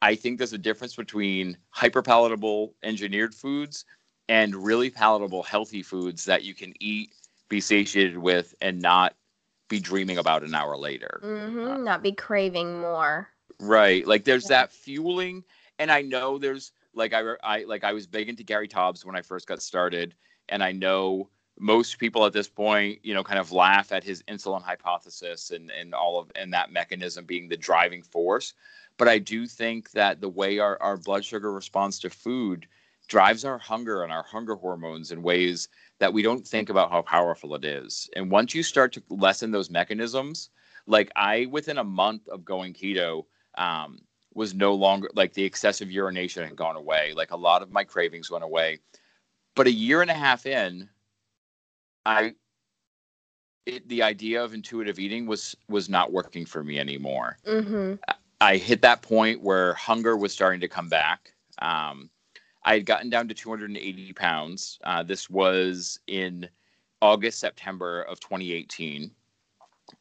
I think there's a difference between hyper palatable engineered foods and really palatable healthy foods that you can eat, be satiated with, and not be dreaming about an hour later. Mm-hmm, uh, not be craving more. Right. Like there's yeah. that fueling, and I know there's like I, I like I was big into Gary Taubes when I first got started, and I know most people at this point, you know, kind of laugh at his insulin hypothesis and and all of and that mechanism being the driving force. But I do think that the way our, our blood sugar responds to food drives our hunger and our hunger hormones in ways that we don't think about how powerful it is. And once you start to lessen those mechanisms, like I, within a month of going keto, um, was no longer like the excessive urination had gone away. Like a lot of my cravings went away. But a year and a half in, I it, the idea of intuitive eating was was not working for me anymore. Mm-hmm. I hit that point where hunger was starting to come back. Um, I had gotten down to 280 pounds. Uh, this was in August, September of 2018.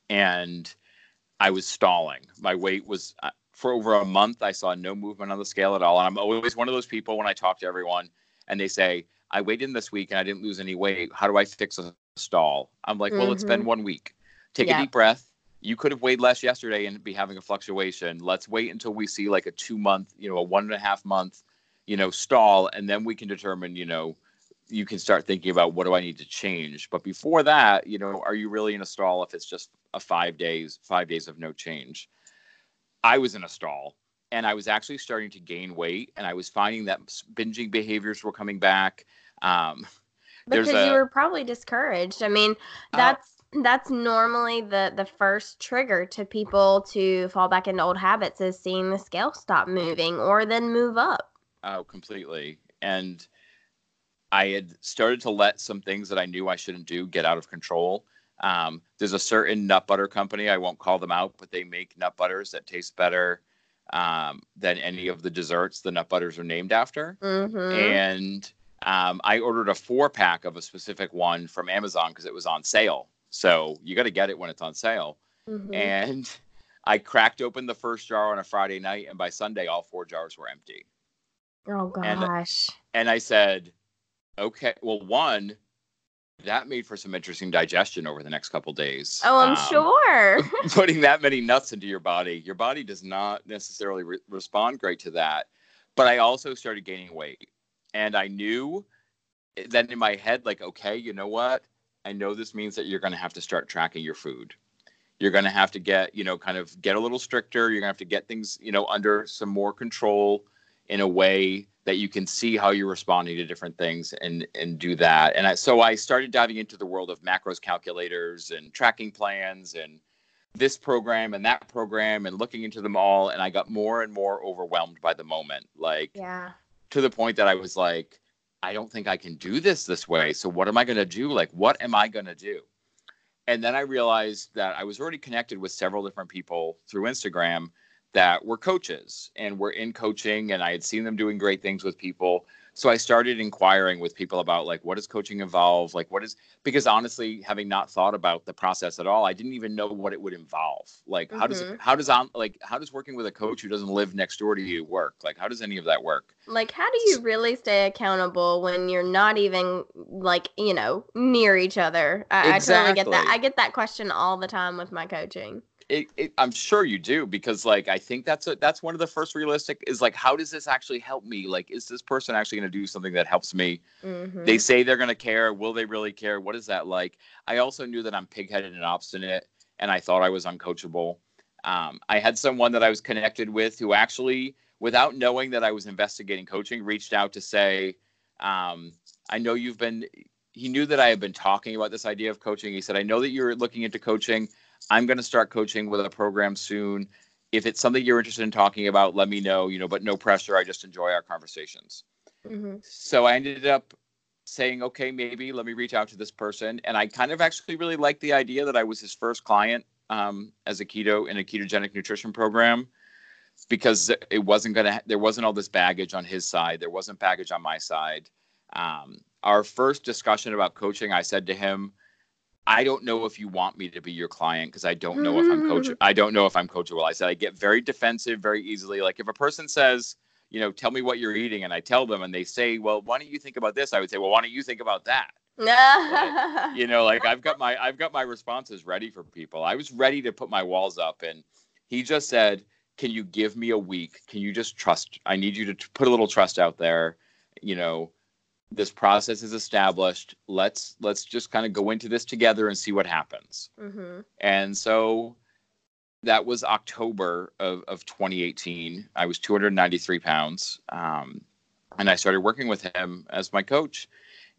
And I was stalling. My weight was, uh, for over a month, I saw no movement on the scale at all. And I'm always one of those people when I talk to everyone and they say, I weighed in this week and I didn't lose any weight. How do I fix a stall? I'm like, well, mm-hmm. it's been one week. Take yeah. a deep breath you could have weighed less yesterday and be having a fluctuation. Let's wait until we see like a two month, you know, a one and a half month, you know, stall, and then we can determine, you know, you can start thinking about what do I need to change. But before that, you know, are you really in a stall if it's just a five days, five days of no change? I was in a stall and I was actually starting to gain weight and I was finding that binging behaviors were coming back. Um, because a, you were probably discouraged. I mean, uh, that's that's normally the the first trigger to people to fall back into old habits is seeing the scale stop moving or then move up. Oh, completely. And I had started to let some things that I knew I shouldn't do get out of control. Um, there's a certain nut butter company, I won't call them out, but they make nut butters that taste better um, than any of the desserts the nut butters are named after. Mhm. And um, I ordered a four pack of a specific one from Amazon because it was on sale. So you got to get it when it's on sale. Mhm. And I cracked open the first jar on a Friday night, and by Sunday, all four jars were empty. oh and- gosh. And I said, okay, well, one, that made for some interesting digestion over the next couple days. Oh, I'm Um, sure. putting that many nuts into your body, your body does not necessarily re- respond great to that. But I also started gaining weight. And I knew then in my head, like, okay, you know what? I know this means that you're going to have to start tracking your food. You're going to have to get, you know, kind of get a little stricter. You're going to have to get things, you know, under some more control in a way that you can see how you're responding to different things and and do that. And I, so I started diving into the world of macros calculators and tracking plans and this program and that program and looking into them all and I got more and more overwhelmed by the moment. Like yeah. to the point that I was like, I don't think I can do this this way. So what am I going to do? Like, what am I going to do? And then I realized that I was already connected with several different people through Instagram that were coaches and were in coaching, and I had seen them doing great things with people. So I started inquiring with people about like what does coaching involve? Like what is because honestly, having not thought about the process at all, I didn't even know what it would involve. Like how does Mhm. it, how does on like how does working with a coach who doesn't live next door to you work? Like how does any of that work? Like, how do you really stay accountable when you're not even like you know near each other? I, I totally get that. I get that question all the time with my coaching. It, it, I'm sure you do because like I think that's a, that's one of the first realistic is like how does this actually help me? Like is this person actually going to do something that helps me? Mhm. They say they're going to care. Will they really care? What is that like? I also knew that I'm pigheaded and obstinate, and I thought I was uncoachable. Um, I had someone that I was connected with who actually, without knowing that I was investigating coaching, reached out to say, um, "I know you've been." He knew that I had been talking about this idea of coaching. He said, "I know that you're looking into coaching. I'm going to start coaching with a program soon. If it's something you're interested in talking about, let me know. You know, but no pressure. I just enjoy our conversations." Mhm. so I ended up saying, okay, maybe let me reach out to this person. And I kind of actually really liked the idea that I was his first client um, as a keto in a ketogenic nutrition program because it wasn't going to, there wasn't all this baggage on his side. There wasn't baggage on my side. Um, our first discussion about coaching, I said to him, I don't know if you want me to be your client because I don't know if I'm coach. Mm. I don't know if I'm coachable. I said I get very defensive very easily. Like if a person says, you know, tell me what you're eating, and I tell them, and they say, well, why don't you think about this? I would say, well, why don't you think about that? You know, like I've got my I've got my responses ready for people. I was ready to put my walls up, and he just said, "Can you give me a week? Can you just trust? I need you to t- put a little trust out there. You know, this process is established. Let's let's just kind of go into this together and see what happens." Mhm. And so that was October of, of 2018. I was 293 pounds. Um, and I started working with him as my coach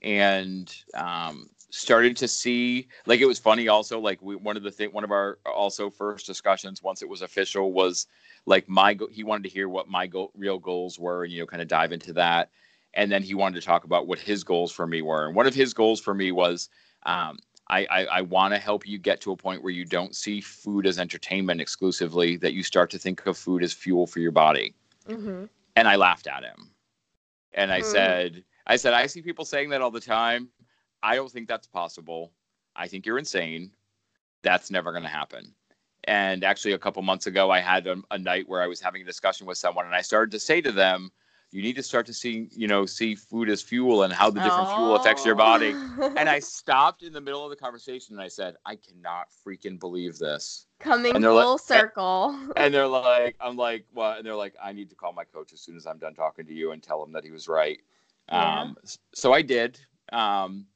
and um, started to see like it was funny also like we, one of the thing one of our also first discussions once it was official was like my go- he wanted to hear what my go- real goals were and you know kind of dive into that and then he wanted to talk about what his goals for me were and one of his goals for me was um, I, I, I want to help you get to a point where you don't see food as entertainment exclusively, that you start to think of food as fuel for your body. Mhm. And I laughed at him. And I Hmm. said, I said, I see people saying that all the time. I don't think that's possible. I think you're insane. That's never going to happen. And actually, a couple months ago, I had a, a night where I was having a discussion with someone, and I started to say to them, "You need to start to see, you know, see food as fuel and how the different fuel affects your body." Oh. and I stopped in the middle of the conversation and I said, I cannot freaking believe this. coming they're like- full circle. And they're like, I'm like, what? And they're like, I need to call my coach as soon as I'm done talking to you and tell him that he was right. Yeah. Um, so I did. Um,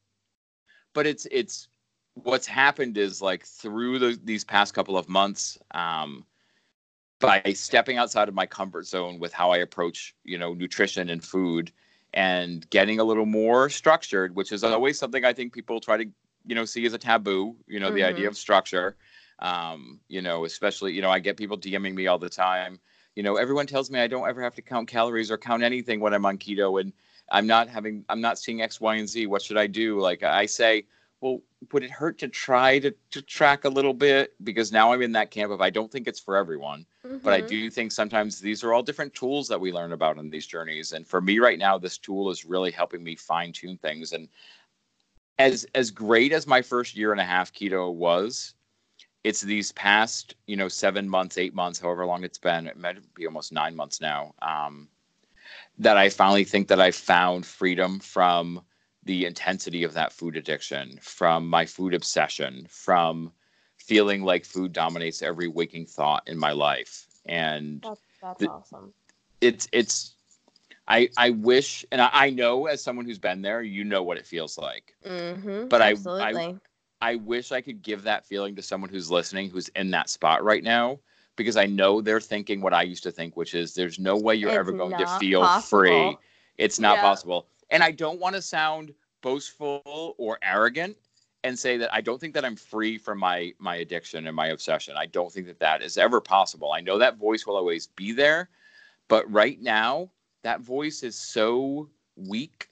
but it's, it's, what's happened is like through the, these past couple of months, um, by stepping outside of my comfort zone with how I approach, you know, nutrition and food and getting a little more structured, which is always something I think people try to, you know, see as a taboo, you know, the idea Mhm. of structure. Um, you know, especially, you know, I get people DMing me all the time. You know, everyone tells me I don't ever have to count calories or count anything when I'm on keto. And I'm not having, I'm not seeing X, Y, and Z. What should I do? Like I say, well, would it hurt to try to, to track a little bit? Because now I'm in that camp of I don't think it's for everyone, mm-hmm. but I mm-hmm. do think sometimes these are all different tools that we learn about in these journeys. And for me right now, this tool is really helping me fine tune things. And as as great as my first year and a half keto was, it's these past you know seven months, eight months, however long it's been. It might be almost nine months now. Um, that I finally think that I found freedom from the intensity of that food addiction, from my food obsession, from feeling like food dominates every waking thought in my life. And that's, that's the, awesome. It's it's I I wish, and I, I, know as someone who's been there, you know what it feels like. Mm-hmm, but I, I I wish I could give that feeling to someone who's listening, who's in that spot right now, because I know they're thinking what I used to think, which is there's no way you're it's ever going to feel possible. free. It's not yeah. possible. And I don't want to sound boastful or arrogant and say that I don't think that I'm free from my my addiction and my obsession. I don't think that that is ever possible. I know that voice will always be there, but right now that voice is so weak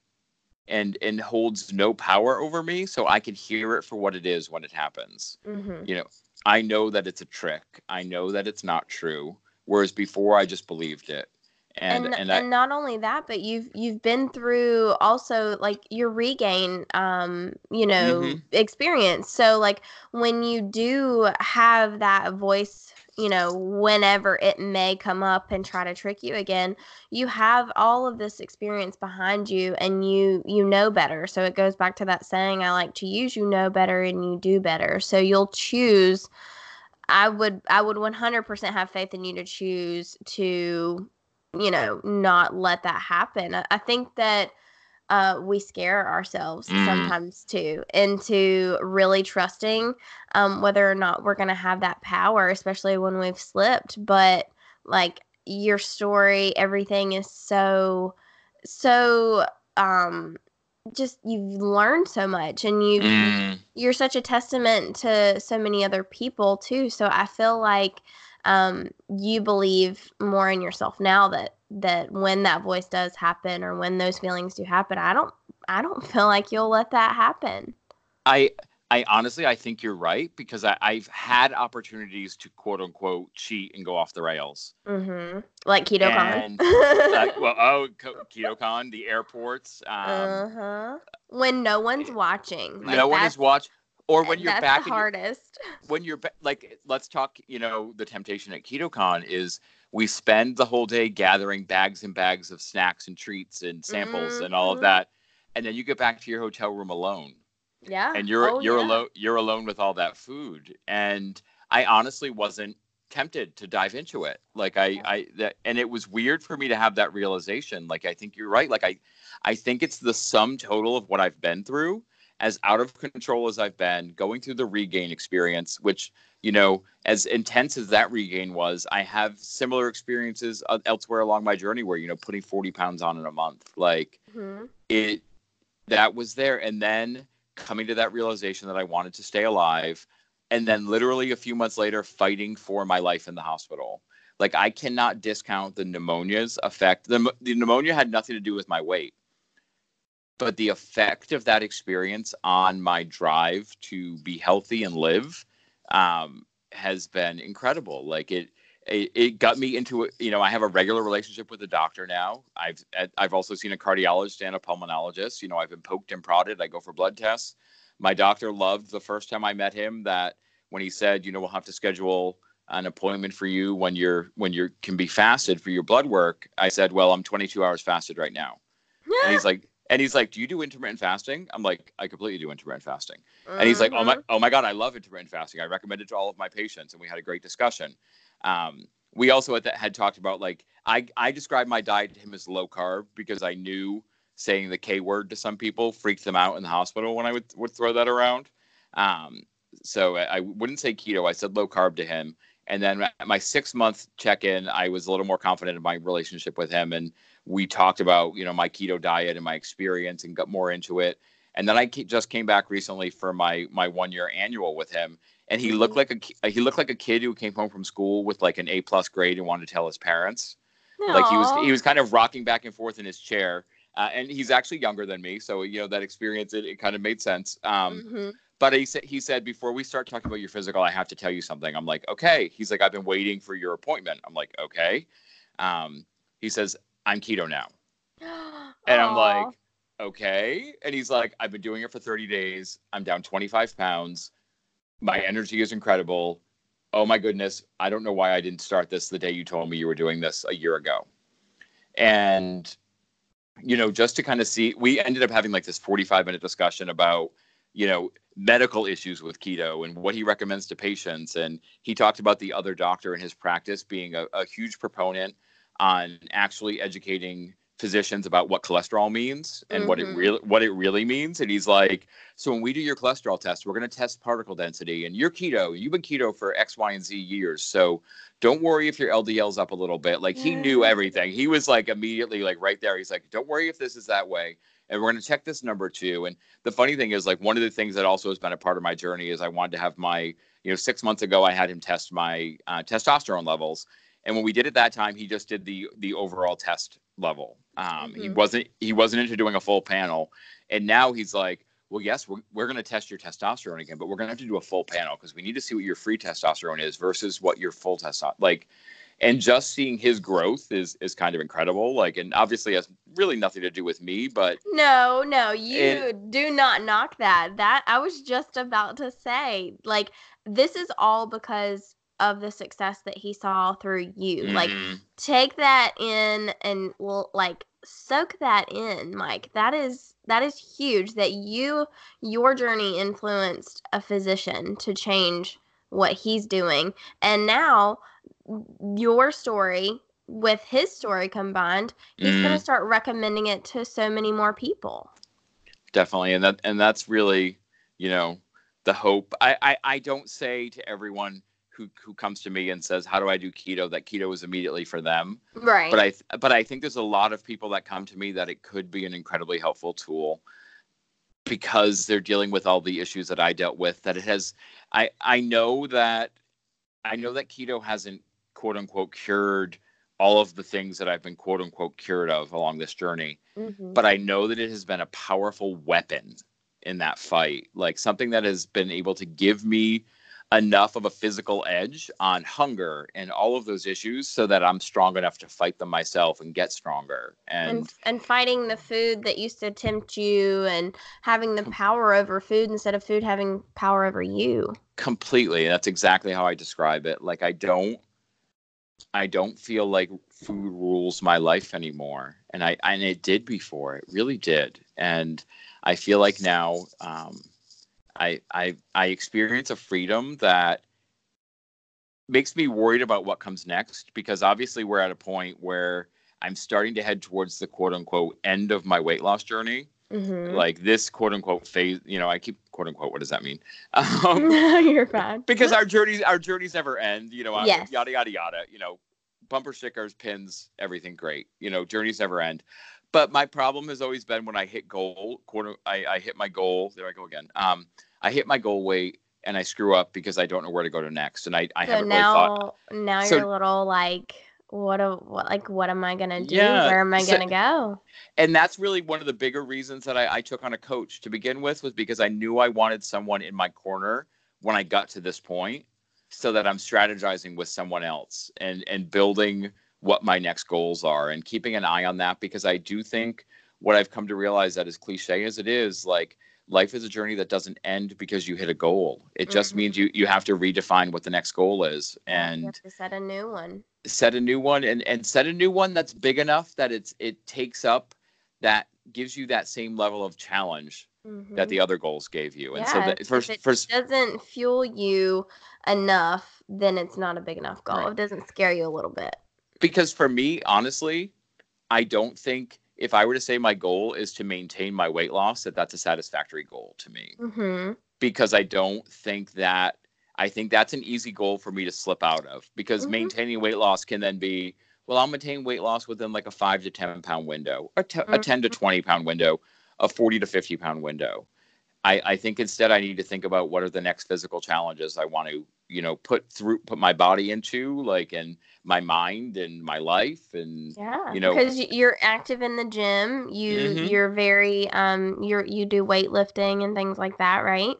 and and holds no power over me so i can hear it for what it is when it happens mm-hmm. you know i know that it's a trick i know that it's not true whereas before i just believed it and and, and, and not only that but you've you've been through also like your regain um you know mm-hmm. experience so like when you do have that voice you know, whenever it may come up and try to trick you again, you have all of this experience behind you and you you know better. So it goes back to that saying I like to use you know better and you do better. So you'll choose I would I would 100% have faith in you to choose to you know, not let that happen. I, I think that uh, we scare ourselves mm. sometimes too into really trusting um, whether or not we're going to have that power, especially when we've slipped. But like your story, everything is so, so, um, just you've learned so much and you mm. you're such a testament to so many other people too so i feel like um, you believe more in yourself now that that when that voice does happen or when those feelings do happen i don't i don't feel like you'll let that happen i i honestly i think you're right because I, i've had opportunities to quote unquote cheat and go off the rails mm-hmm. like KetoCon uh, well oh KetoCon the airports um, uh-huh. when no one's watching like no one is watching or when you're back the hardest when you're like let's talk you know the temptation at KetoCon is we spend the whole day gathering bags and bags of snacks and treats and samples mm-hmm. and all of mm-hmm. that and then you get back to your hotel room alone yeah and you're oh, you're yeah. alone you're alone with all that food and i honestly wasn't tempted to dive into it like i yeah. i that and it was weird for me to have that realization like i think you're right like i i think it's the sum total of what i've been through as out of control as i've been going through the regain experience which you know, as intense as that regain was, I have similar experiences elsewhere along my journey where, you know, putting 40 pounds on in a month, like mm-hmm. it, that was there. And then coming to that realization that I wanted to stay alive. And then literally a few months later, fighting for my life in the hospital. Like I cannot discount the pneumonia's effect. The, the pneumonia had nothing to do with my weight but the effect of that experience on my drive to be healthy and live um, has been incredible. Like it, it, it got me into. You know, I have a regular relationship with a doctor now. I've I've also seen a cardiologist and a pulmonologist. You know, I've been poked and prodded. I go for blood tests. My doctor loved the first time I met him that when he said, you know, we'll have to schedule an appointment for you when you're when you can be fasted for your blood work. I said, well, I'm 22 hours fasted right now. and he's like, and he's like, "Do you do intermittent fasting?" I'm like, "I completely do intermittent fasting." Mm-hmm. And he's like, "Oh my, oh my God, I love intermittent fasting. I recommend it to all of my patients." And we had a great discussion. Um, we also had, had talked about like I I described my diet to him as low carb because I knew saying the K word to some people freaked them out in the hospital when I would would throw that around. Um, so I, I wouldn't say keto. I said low carb to him. And then my six month check in, I was a little more confident in my relationship with him. And we talked about you know my keto diet and my experience and got more into it and then i just came back recently for my my one year annual with him and he looked Mm-hmm. like a he looked like a kid who came home from school with like an a plus grade and wanted to tell his parents Aww. like he was he was kind of rocking back and forth in his chair uh, and he's actually younger than me, so you know that experience it, it kind of made sense. Um, hmm but he said he said before we start talking about your physical, I have to tell you something. I'm like, okay. He's like, I've been waiting for your appointment. I'm like, okay. Um, he says, I'm keto now, and I'm like, okay. And he's like, I've been doing it for 30 days. I'm down 25 pounds. My energy is incredible. Oh my goodness. I don't know why I didn't start this the day you told me you were doing this a year ago. And, you know, just to kind of see, we ended up having like this 45 minute discussion about, you know, medical issues with keto and what he recommends to patients. And he talked about the other doctor in his practice being a, a huge proponent on actually educating physicians about what cholesterol means and what it Mhm. really what it really means. And he's like so when we do your cholesterol test we're going to test particle density and you're keto you've been keto for x y and z years so don't worry if your ldl's up a little bit. Like he knew everything. He was like immediately like right there. He's like don't worry if this is that way and we're going to check this number too and the funny thing is like one of the things that also has been a part of my journey is i wanted to have my you know six months ago i had him test my uh, testosterone levels and when we did it that time he just did the the overall test level um, he Mhm. wasn't he wasn't into doing a full panel and now he's like well yes we're, we're going to test your testosterone again but we're going to have to do a full panel because we need to see what your free testosterone is versus what your full testosterone like and just seeing his growth is is kind of incredible like and obviously has really nothing to do with me but No, no, you And- do not knock that. That I was just about to say. Like this is all because of the success that he saw through you. Like mhm, take that in and well like soak that in, Mike. That is that is huge that you your journey influenced a physician to change what he's doing. And now your story with his story combined, he's going mhm. to start recommending it to so many more people. definitely and that and that's really you know the hope I, I i don't say to everyone who who comes to me and says how do i do keto that keto is immediately for them Right. but i th- but i think there's a lot of people that come to me that it could be an incredibly helpful tool because they're dealing with all the issues that i dealt with that it has i i know that i know that keto hasn't quote unquote cured all of the things that i've been quote unquote cured of along this journey Mhm. but I know that it has been a powerful weapon in that fight. Like something that has been able to give me enough of a physical edge on hunger and all of those issues so that I'm strong enough to fight them myself and get stronger. And, and and fighting the food that used to tempt you and having the power over food instead of food having power over you. completely, that's exactly how I describe it. Like I don't I don't feel like food rules my life anymore. And I and it did before. It really did. And I feel like now um, I I I experience a freedom that makes me worried about what comes next because obviously we're at a point where I'm starting to head towards the quote unquote end of my weight loss journey. Mm-hmm. Like this quote unquote phase, you know, I keep quote unquote. What does that mean? Um, no, you're fine. because our journeys our journeys never end you know Yes. yada yada yada you know bumper stickers pins everything great you know journeys never end but my problem has always been when i hit goal quarter i, I hit my goal there i go again um i hit my goal weight and i screw up because i don't know where to go to next and i, I so haven't now, really thought now So- you're a little like, what? A, what? Like, what am I gonna do? Yeah, Where am I so- gonna go? and that's really one of the bigger reasons that I, I took on a coach to begin with was because I knew I wanted someone in my corner when I got to this point so that I'm strategizing with someone else and and building what my next goals are and keeping an eye on that because I do think what I've come to realize that as cliche as it is like life is a journey that doesn't end because you hit a goal it just Mhm. means you you have to redefine what the next goal is and set a new one. set a new one and and set a new one that's big enough that it's it takes up that gives you that same level of challenge that Mhm. the other goals gave you and so Yeah, that if first it first doesn't fuel you enough, then it's not a big enough goal. Right. It doesn't scare you a little bit. Because for me honestly i don't think if i were to say my goal is to maintain my weight loss that that's a satisfactory goal to me Mm-hmm. because i don't think that i think that's an easy goal for me to slip out of because Mhm. maintaining weight loss can then be well i'll maintain weight loss within like a 5 to 10 pound window a te- a 10 to 20 pound window a 40 to 50 pound window I, I think instead I need to think about what are the next physical challenges I want to, you know, put through, put my body into, like, and my mind and my life, and Yeah, you know- because you're active in the gym. You Mhm. you're very um you're you do weightlifting and things like that, right?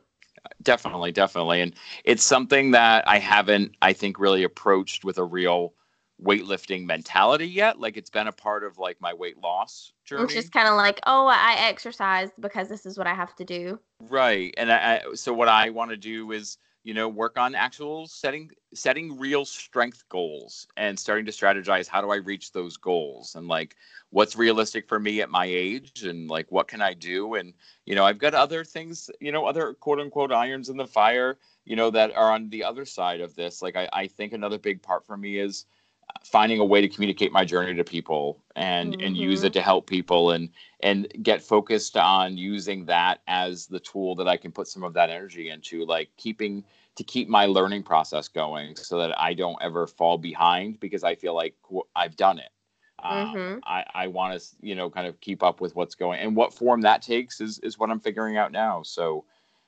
definitely, definitely, and it's something that I haven't, I think, really approached with a real weightlifting mentality yet. Like, it's been a part of like my weight loss journey. It's just kind of like, oh, I exercise because this is what I have to do. Right. And I, I so what I want to do is, you know, work on actual setting setting real strength goals and starting to strategize how do I reach those goals and like what's realistic for me at my age and like what can I do and you know, I've got other things, you know, other quote unquote irons in the fire, you know, that are on the other side of this. Like I, I think another big part for me is finding a way to communicate my journey to people and and use Mhm. it to help people and and get focused on using that as the tool that I can put some of that energy into, like keeping to keep my learning process going so that I don't ever fall behind because I feel like I've done it. Um, Mhm. I, I want to, you know, kind of keep up with what's going and what form that takes is, is what I'm figuring out now. So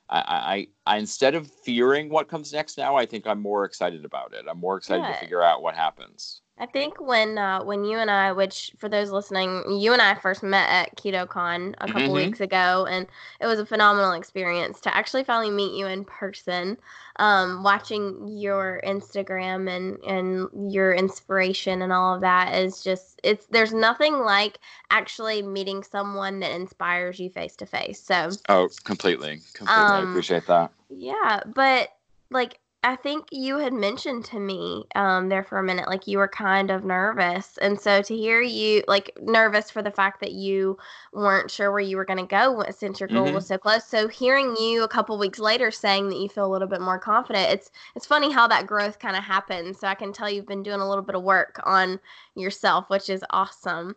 I, I, I, instead of fearing what comes next now, I think I'm more excited about it. I'm more excited to figure out what happens. I think when uh, when you and I, which for those listening, you and I first met at KetoCon a couple Mhm. weeks ago, and it was a phenomenal experience to actually finally meet you in person. Um, watching your Instagram and and your inspiration and all of that is just it's there's nothing like actually meeting someone that inspires you face to face. So Oh, completely. Completely. I Um, appreciate that. yeah, but like I think you had mentioned to me um there for a minute like you were kind of nervous. And so to hear you like nervous for the fact that you weren't sure where you were going to go since your goal Mhm. was so close. So hearing you a couple weeks later saying that you feel a little bit more confident, it's it's funny how that growth kind of happens. So I can tell you've been doing a little bit of work on yourself, which is awesome.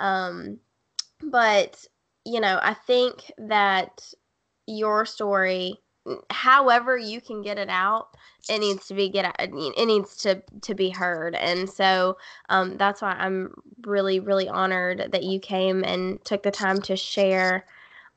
Um but you know, I think that your story however you can get it out it needs to be get it needs to to be heard. And so um, that's why i'm really really honored that you came and took the time to share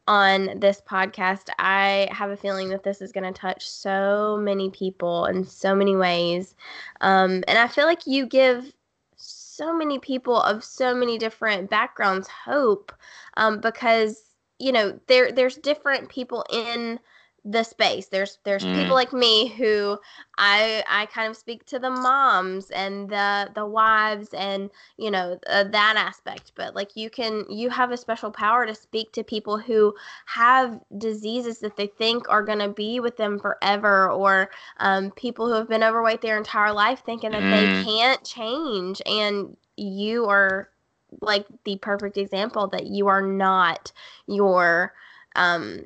on this podcast. I have a feeling that this is going to touch so many people in so many ways. Um, and i feel like you give so many people of so many different backgrounds hope um, because you know there there's different people in the space there's there's Mm. people like me who i i kind of speak to the moms and the the wives and you know uh, that aspect but like you can you have a special power to speak to people who have diseases that they think are going to be with them forever or um, people who have been overweight their entire life thinking that they Mm. can't change and you are like the perfect example that you are not your um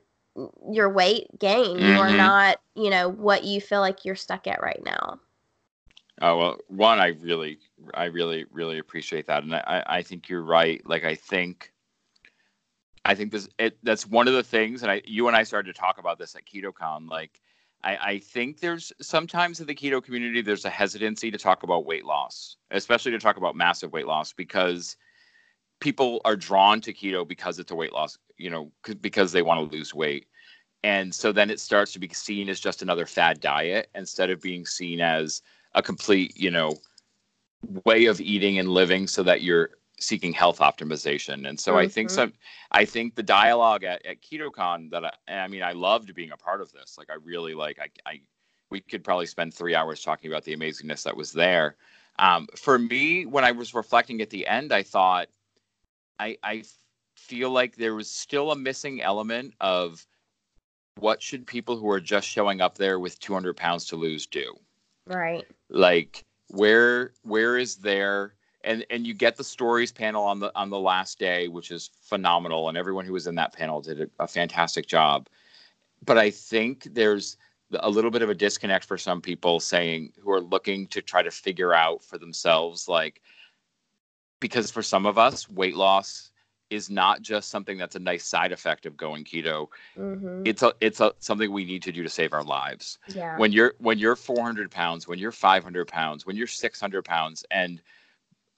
your weight gain you are Mhm. not you know what you feel like you're stuck at right now Oh well, one, I really, I really, really appreciate that, and I, I think you're right. Like I think, I think this, it, that's one of the things, and I, you and I started to talk about this at KetoCon. Like, I, I think there's sometimes in the keto community there's a hesitancy to talk about weight loss, especially to talk about massive weight loss, because people are drawn to keto because it's a weight loss, you know, because they want to lose weight. And so then it starts to be seen as just another fad diet instead of being seen as a complete, you know, way of eating and living so that you're seeking health optimization. And so I think Mhm. some I think the dialogue at, at KetoCon that I, I mean I loved being a part of this. Like I really like I, I we could probably spend three hours talking about the amazingness that was there. Um, for me, when I was reflecting at the end, I thought I I feel like there was still a missing element of what should people who are just showing up there with 200 pounds to lose do? Right. Like where where is there and and you get the stories panel on the on the last day which is phenomenal and everyone who was in that panel did a, a fantastic job. But i think there's a little bit of a disconnect for some people saying who are looking to try to figure out for themselves like because for some of us weight loss is not just something that's a nice side effect of going keto. Mm-hmm. it's a it's a something we need to do to save our lives. Yeah. When you're when you're 400 pounds when you're 500 pounds when you're 600 pounds and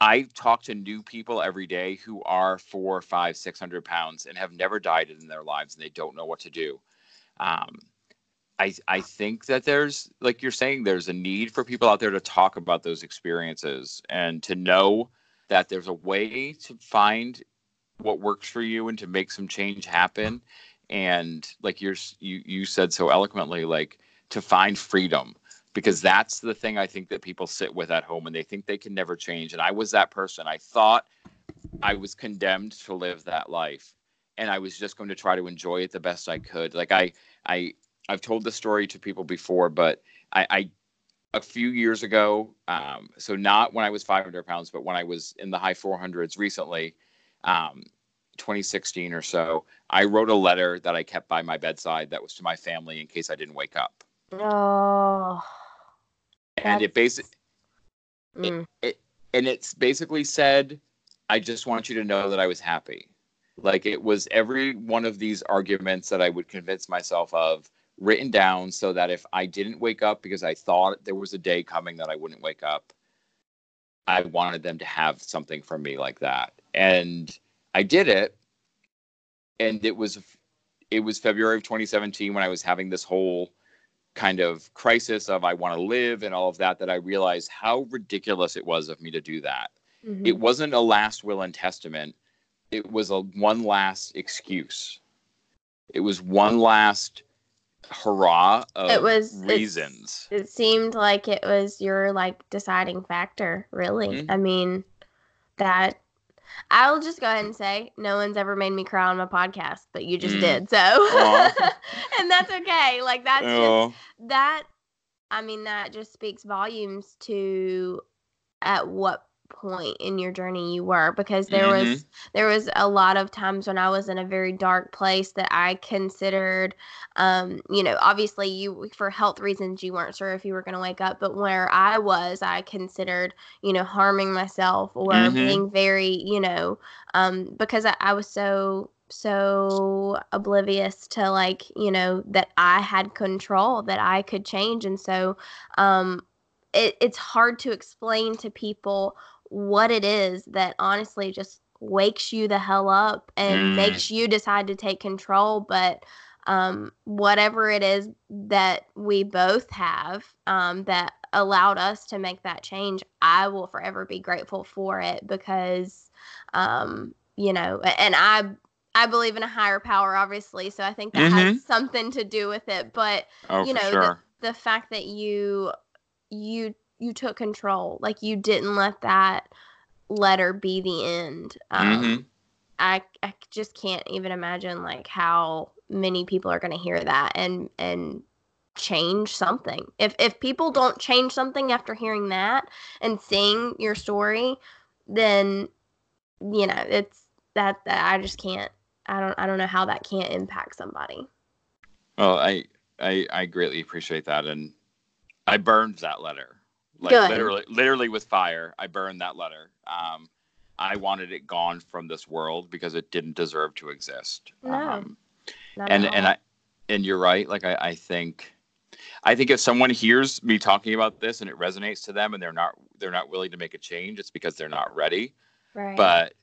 i talk to new people every day who are four five 600 pounds and have never dieted in their lives and they don't know what to do. Um, I I think that there's like you're saying there's a need for people out there to talk about those experiences and to know that there's a way to find what works for you and to make some change happen. And like you're you you said so eloquently like to find freedom because that's the thing I think that people sit with at home and they think they can never change. And I was that person. I thought I was condemned to live that life and I was just going to try to enjoy it the best I could. Like I I I've told the story to people before but I, I a few years ago um, so not when I was 500 pounds but when I was in the high 400s recently um, 2016 or so, I wrote a letter that I kept by my bedside that was to my family in case I didn't wake up. Oh. And it basically, Mm. it, it, and it's basically said, I just want you to know that I was happy. Like it was every one of these arguments that I would convince myself of written down so that if I didn't wake up because I thought there was a day coming that I wouldn't wake up, I wanted them to have something from me like that. And I did it. And it was it was February of 2017 when I was having this whole kind of crisis of I want to live and all of that that I realized how ridiculous it was of me to do that. Mhm. It wasn't a last will and testament. It was a one last excuse. It was one last hurrah of It was- reasons. it seemed like it was your like deciding factor really Mhm. i mean that i'll just go ahead and say no one's ever made me cry on my podcast but you just Mm. did so and that's okay like that's just that i mean that just speaks volumes to at what point in your journey you were because there Mhm. was there was a lot of times when i was in a very dark place that i considered um you know obviously you for health reasons you weren't sure if you were going to wake up but where i was i considered you know harming myself or Mhm. being very you know um because I, I was so so oblivious to like you know that i had control that i could change and so um it, it's hard to explain to people what it is that honestly just wakes you the hell up and Mm. makes you decide to take control but um, whatever it is that we both have um, that allowed us to make that change i will forever be grateful for it because um, you know and i i believe in a higher power obviously so i think that has something to do with it but oh you know sure. the, the fact that you you you took control. Like you didn't let that letter be the end. Um Mhm. I, I just can't even imagine like how many people are going to hear that and and change something. If if people don't change something after hearing that and seeing your story then you know it's that, that i just can't i don't i don't know how that can't impact somebody. Well, I, I I greatly appreciate that, and I burned that letter, like Good. literally, literally with fire. I burned that letter. Um, I wanted it gone from this world because it didn't deserve to exist. No, Um, and and. I and you're right. Like I, I think, I think if someone hears me talking about this and it resonates to them, and they're not they're not willing to make a change, it's because they're not ready. right But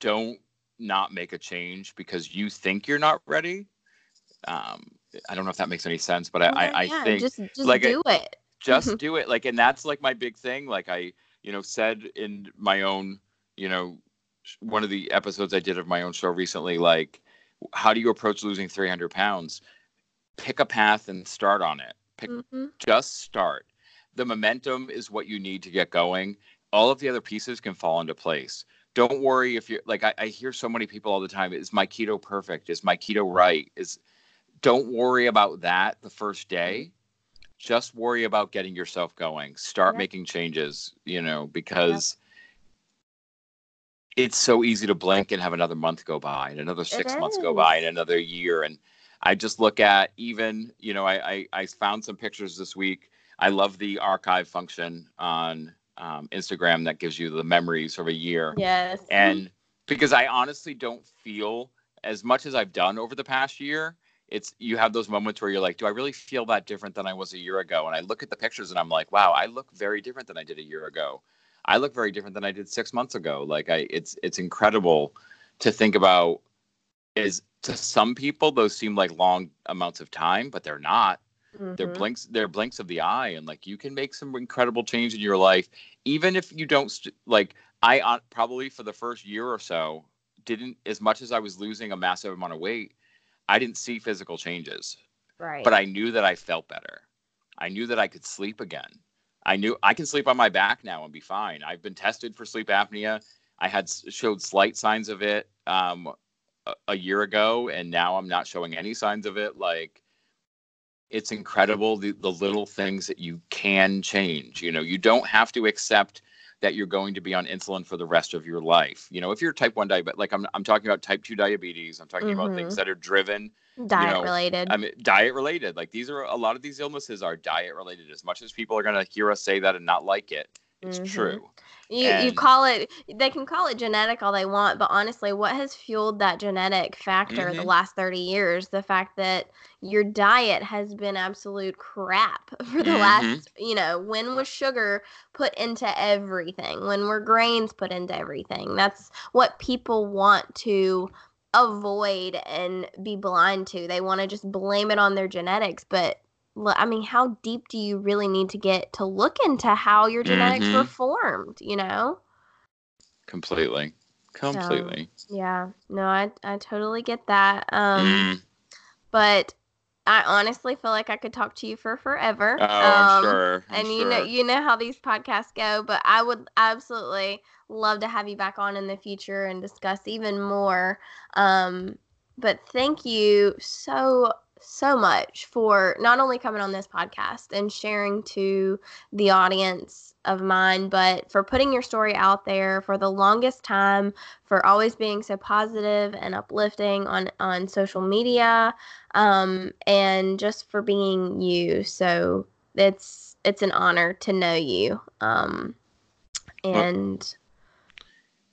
don't not make a change because you think you're not ready. Um, I don't know if that makes any sense, but I, I, I yeah, think just just like, I- do it just do it like and that's like my big thing like i you know said in my own you know one of the episodes i did of my own show recently like how do you approach losing 300 pounds? Pick a path and start on it. Pick Mhm. just start. The momentum is what you need to get going. All of the other pieces can fall into place. Don't worry if you're like I, I hear so many people all the time is my keto perfect? Is my keto right? Is don't worry about that the first day just worry about getting yourself going start Yep. making changes you know because it's so easy to blink and have another month go by and another six months go by and another year and i just look at even you know i i, I found some pictures this week. I love the archive function on um, instagram that gives you the memories of a year yes. and because I honestly don't feel as much as I've done over the past year, it's you have those moments where you're like, do I really feel that different than I was a year ago? And I look at the pictures and I'm like, wow, I look very different than I did a year ago. I look very different than I did six months ago. Like I, it's it's incredible to think about is to some people those seem like long amounts of time, but they're not. They're Mhm. blinks. They're blinks of the eye, and like you can make some incredible change in your life, even if you don't. St- like I uh, probably for the first year or so didn't as much as I was losing a massive amount of weight. I didn't see physical changes, Right. but I knew that I felt better. I knew that I could sleep again. I knew I can sleep on my back now and be fine. I've been tested for sleep apnea. I had showed slight signs of it um, a, a year ago, and now I'm not showing any signs of it. Like it's incredible the, the little things that you can change. You know, you don't have to accept that you're going to be on insulin for the rest of your life. You know, if you're type 1 diabetic, like I'm, I'm talking about type 2 diabetes, I'm talking about Mhm. things that are driven Diet know, related. I mean, diet related. Like these are a lot of these illnesses are diet related. As much as people are going to hear us say that and not like it, it's Mhm. true. You you call it they can call it genetic all they want, but honestly, what has fueled that genetic factor the Mhm. last 30 years? The fact that your diet has been absolute crap for the Mhm. last, you know, when was sugar put into everything? When were grains put into everything? That's what people want to avoid and be blind to. They want to just blame it on their genetics, but I mean, how deep do you really need to get to look into how your genetics Mhm. were formed, you know? Completely. Completely. Yeah. No, I I totally get that. Um Mm. but I honestly feel like I could talk to you for forever. Oh, I'm Um, sure. I'm and you know you know how these podcasts go, but I would absolutely love to have you back on in the future and discuss even more. Um but thank you so so much for not only coming on this podcast and sharing to the audience of mine, but for putting your story out there for the longest time, for always being so positive and uplifting on on social media, um, and just for being you. So it's it's an honor to know you. Um, and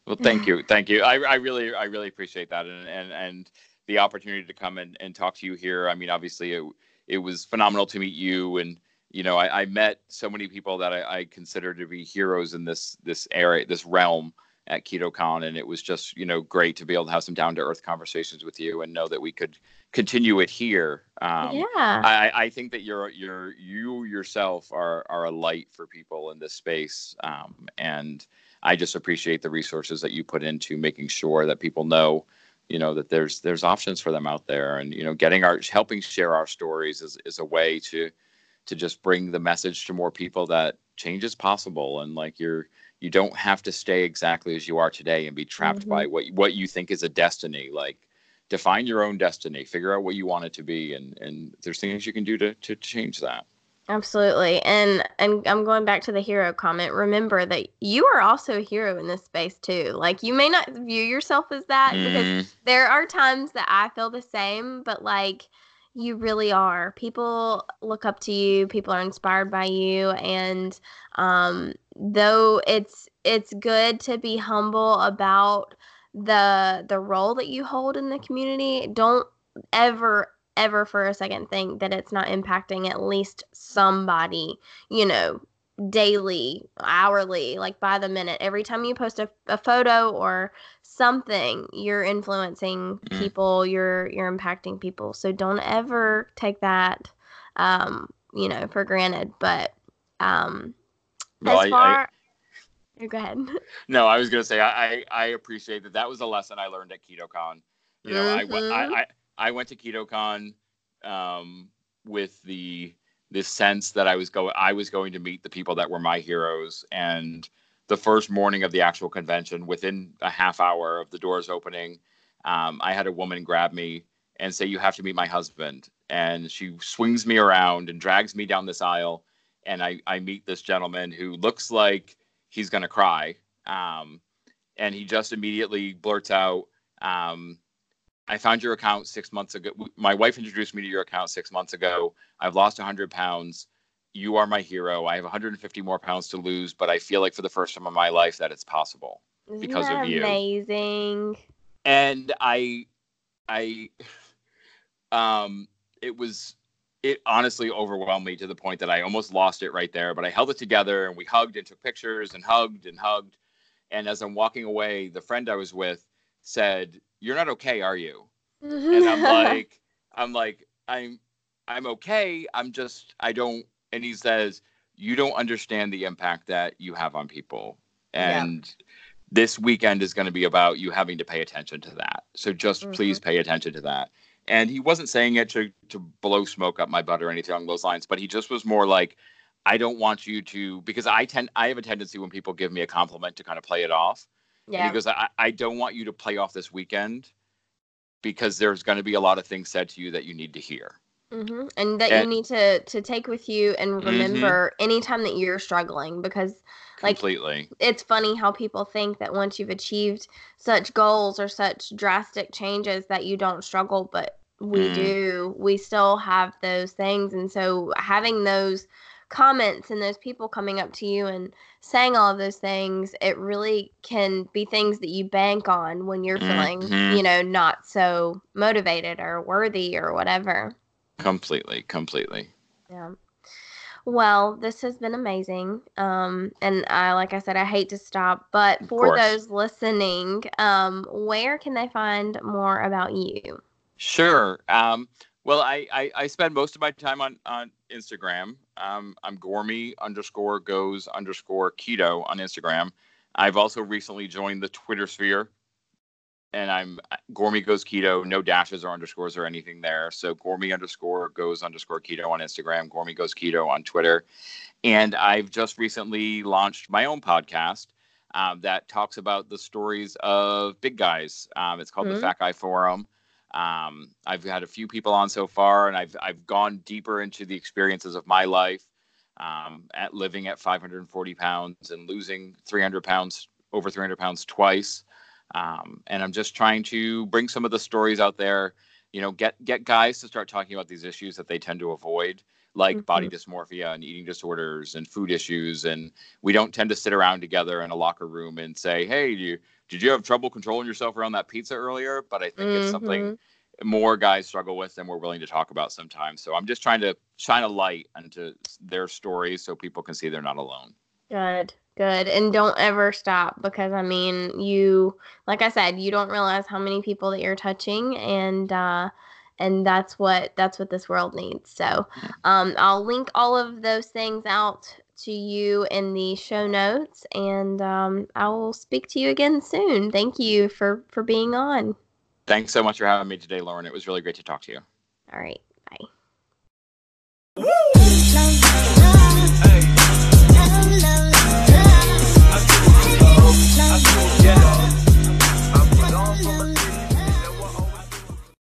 Well, thank you, thank you. I, I really, I really appreciate that, and and and the opportunity to come and, and talk to you here. I mean, obviously, it it was phenomenal to meet you, and you know, I, I met so many people that I, I consider to be heroes in this this area, this realm at KetoCon, and it was just you know great to be able to have some down to earth conversations with you, and know that we could continue it here. Um, yeah, I, I think that you're you're you yourself are are a light for people in this space, um, and I just appreciate the resources that you put into making sure that people know, you know, that there's there's options for them out there, and you know, getting our helping share our stories is is a way to to just bring the message to more people that change is possible, and like you're you don't have to stay exactly as you are today and be trapped Mhm. by what what you think is a destiny, like define your own destiny. Figure out what you want it to be. And and there's things you can do to to change that absolutely. And and I'm going back to the hero comment. Remember that you are also a hero in this space too. Like you may not view yourself as that because Mm, there are times that I feel the same, but like you really are. People look up to you, people are inspired by you and um though it's it's good to be humble about the the role that you hold in the community, don't ever ever for a second think that it's not impacting at least somebody, you know, daily, hourly, like by the minute. Every time you post a, a photo or something, you're influencing Mm. people, you're you're impacting people. So don't ever take that um, you know, for granted. But um well, as I- far I, Oh, go ahead. no i was going to say I, I i appreciate that that was a lesson i learned at ketocon you know I, Mhm. I i i went to ketocon um with the this sense that i was going i was going to meet the people that were my heroes. And the first morning of the actual convention within a half hour of the doors opening um, i had a woman grab me and say you have to meet my husband. And she swings me around and drags me down this aisle. And i i meet this gentleman who looks like he's to cry. Um, and he just immediately blurts out um, i found your account six months ago. My wife introduced me to your account six months ago. I've lost 100 pounds. You are my hero. I have 150 more pounds to lose but i feel like for the first time in my life that it's possible Isn't because of you. Amazing. and i i um it was it honestly overwhelmed me to the point that i almost lost it right there but i held it together and we hugged and took pictures and hugged and hugged. And as i'm walking away the friend i was with said you're not okay are you and I'm like, I'm like, I'm, I'm okay. I'm just, I don't. And he says, you don't understand the impact that you have on people, and yeah. this weekend is going to be about you having to pay attention to that. So just mm-hmm. please pay attention to that. And he wasn't saying it to to blow smoke up my butt or anything along those lines, but he just was more like, I don't want you to because I tend I have a tendency when people give me a compliment to kind of play it off. Yeah. Because I, I don't want you to play off this weekend because there's going to be a lot of things said to you that you need to hear. Mm-hmm. And that and, you need to to take with you and mm-hmm. remember mm-hmm. anytime that you're struggling because like completely it's funny how people think that once you've achieved such goals or such drastic changes that you don't struggle but we mm. do we still have those things and so having those comments and those people coming up to you and saying all of those things, it really can be things that you bank on when you're feeling, mm-hmm. you know, not so motivated or worthy or whatever. Completely, completely. Yeah. Well, this has been amazing. Um, and I, like I said, I hate to stop, but for those listening, um, where can they find more about you? Sure. Um, well, I, I, I spend most of my time on, on Instagram. Um, I'm Gormy underscore goes underscore keto on Instagram. I've also recently joined the Twitter sphere, and I'm Gormy goes keto, no dashes or underscores or anything there. So Gormy underscore goes underscore keto on Instagram, Gormy goes keto on Twitter, and I've just recently launched my own podcast. Um, that talks about the stories of big guys. Um, it's called mm-hmm. the Fat Guy Forum. Um, I've had a few people on so far, and I've I've gone deeper into the experiences of my life um, at living at 540 pounds and losing 300 pounds, over 300 pounds twice. Um, and I'm just trying to bring some of the stories out there. You know, get get guys to start talking about these issues that they tend to avoid, like mm-hmm. body dysmorphia and eating disorders and food issues. And we don't tend to sit around together in a locker room and say, "Hey, do you did you have trouble controlling yourself around that pizza earlier? But I think mm-hmm. it's something mm-hmm. more guys struggle with than we're willing to talk about sometimes. So I'm just trying to shine a light into their stories so people can see they're not alone. Good, good. And don't ever stop because I mean, you, like I said, you don't realize how many people that you're touching and, uh, and that's what that's what this world needs so um, i'll link all of those things out to you in the show notes, and um, I will speak to you again soon. Thank you for for being on. Thanks so much for having me today, Lauren. It was really great to talk to you. All right, bye.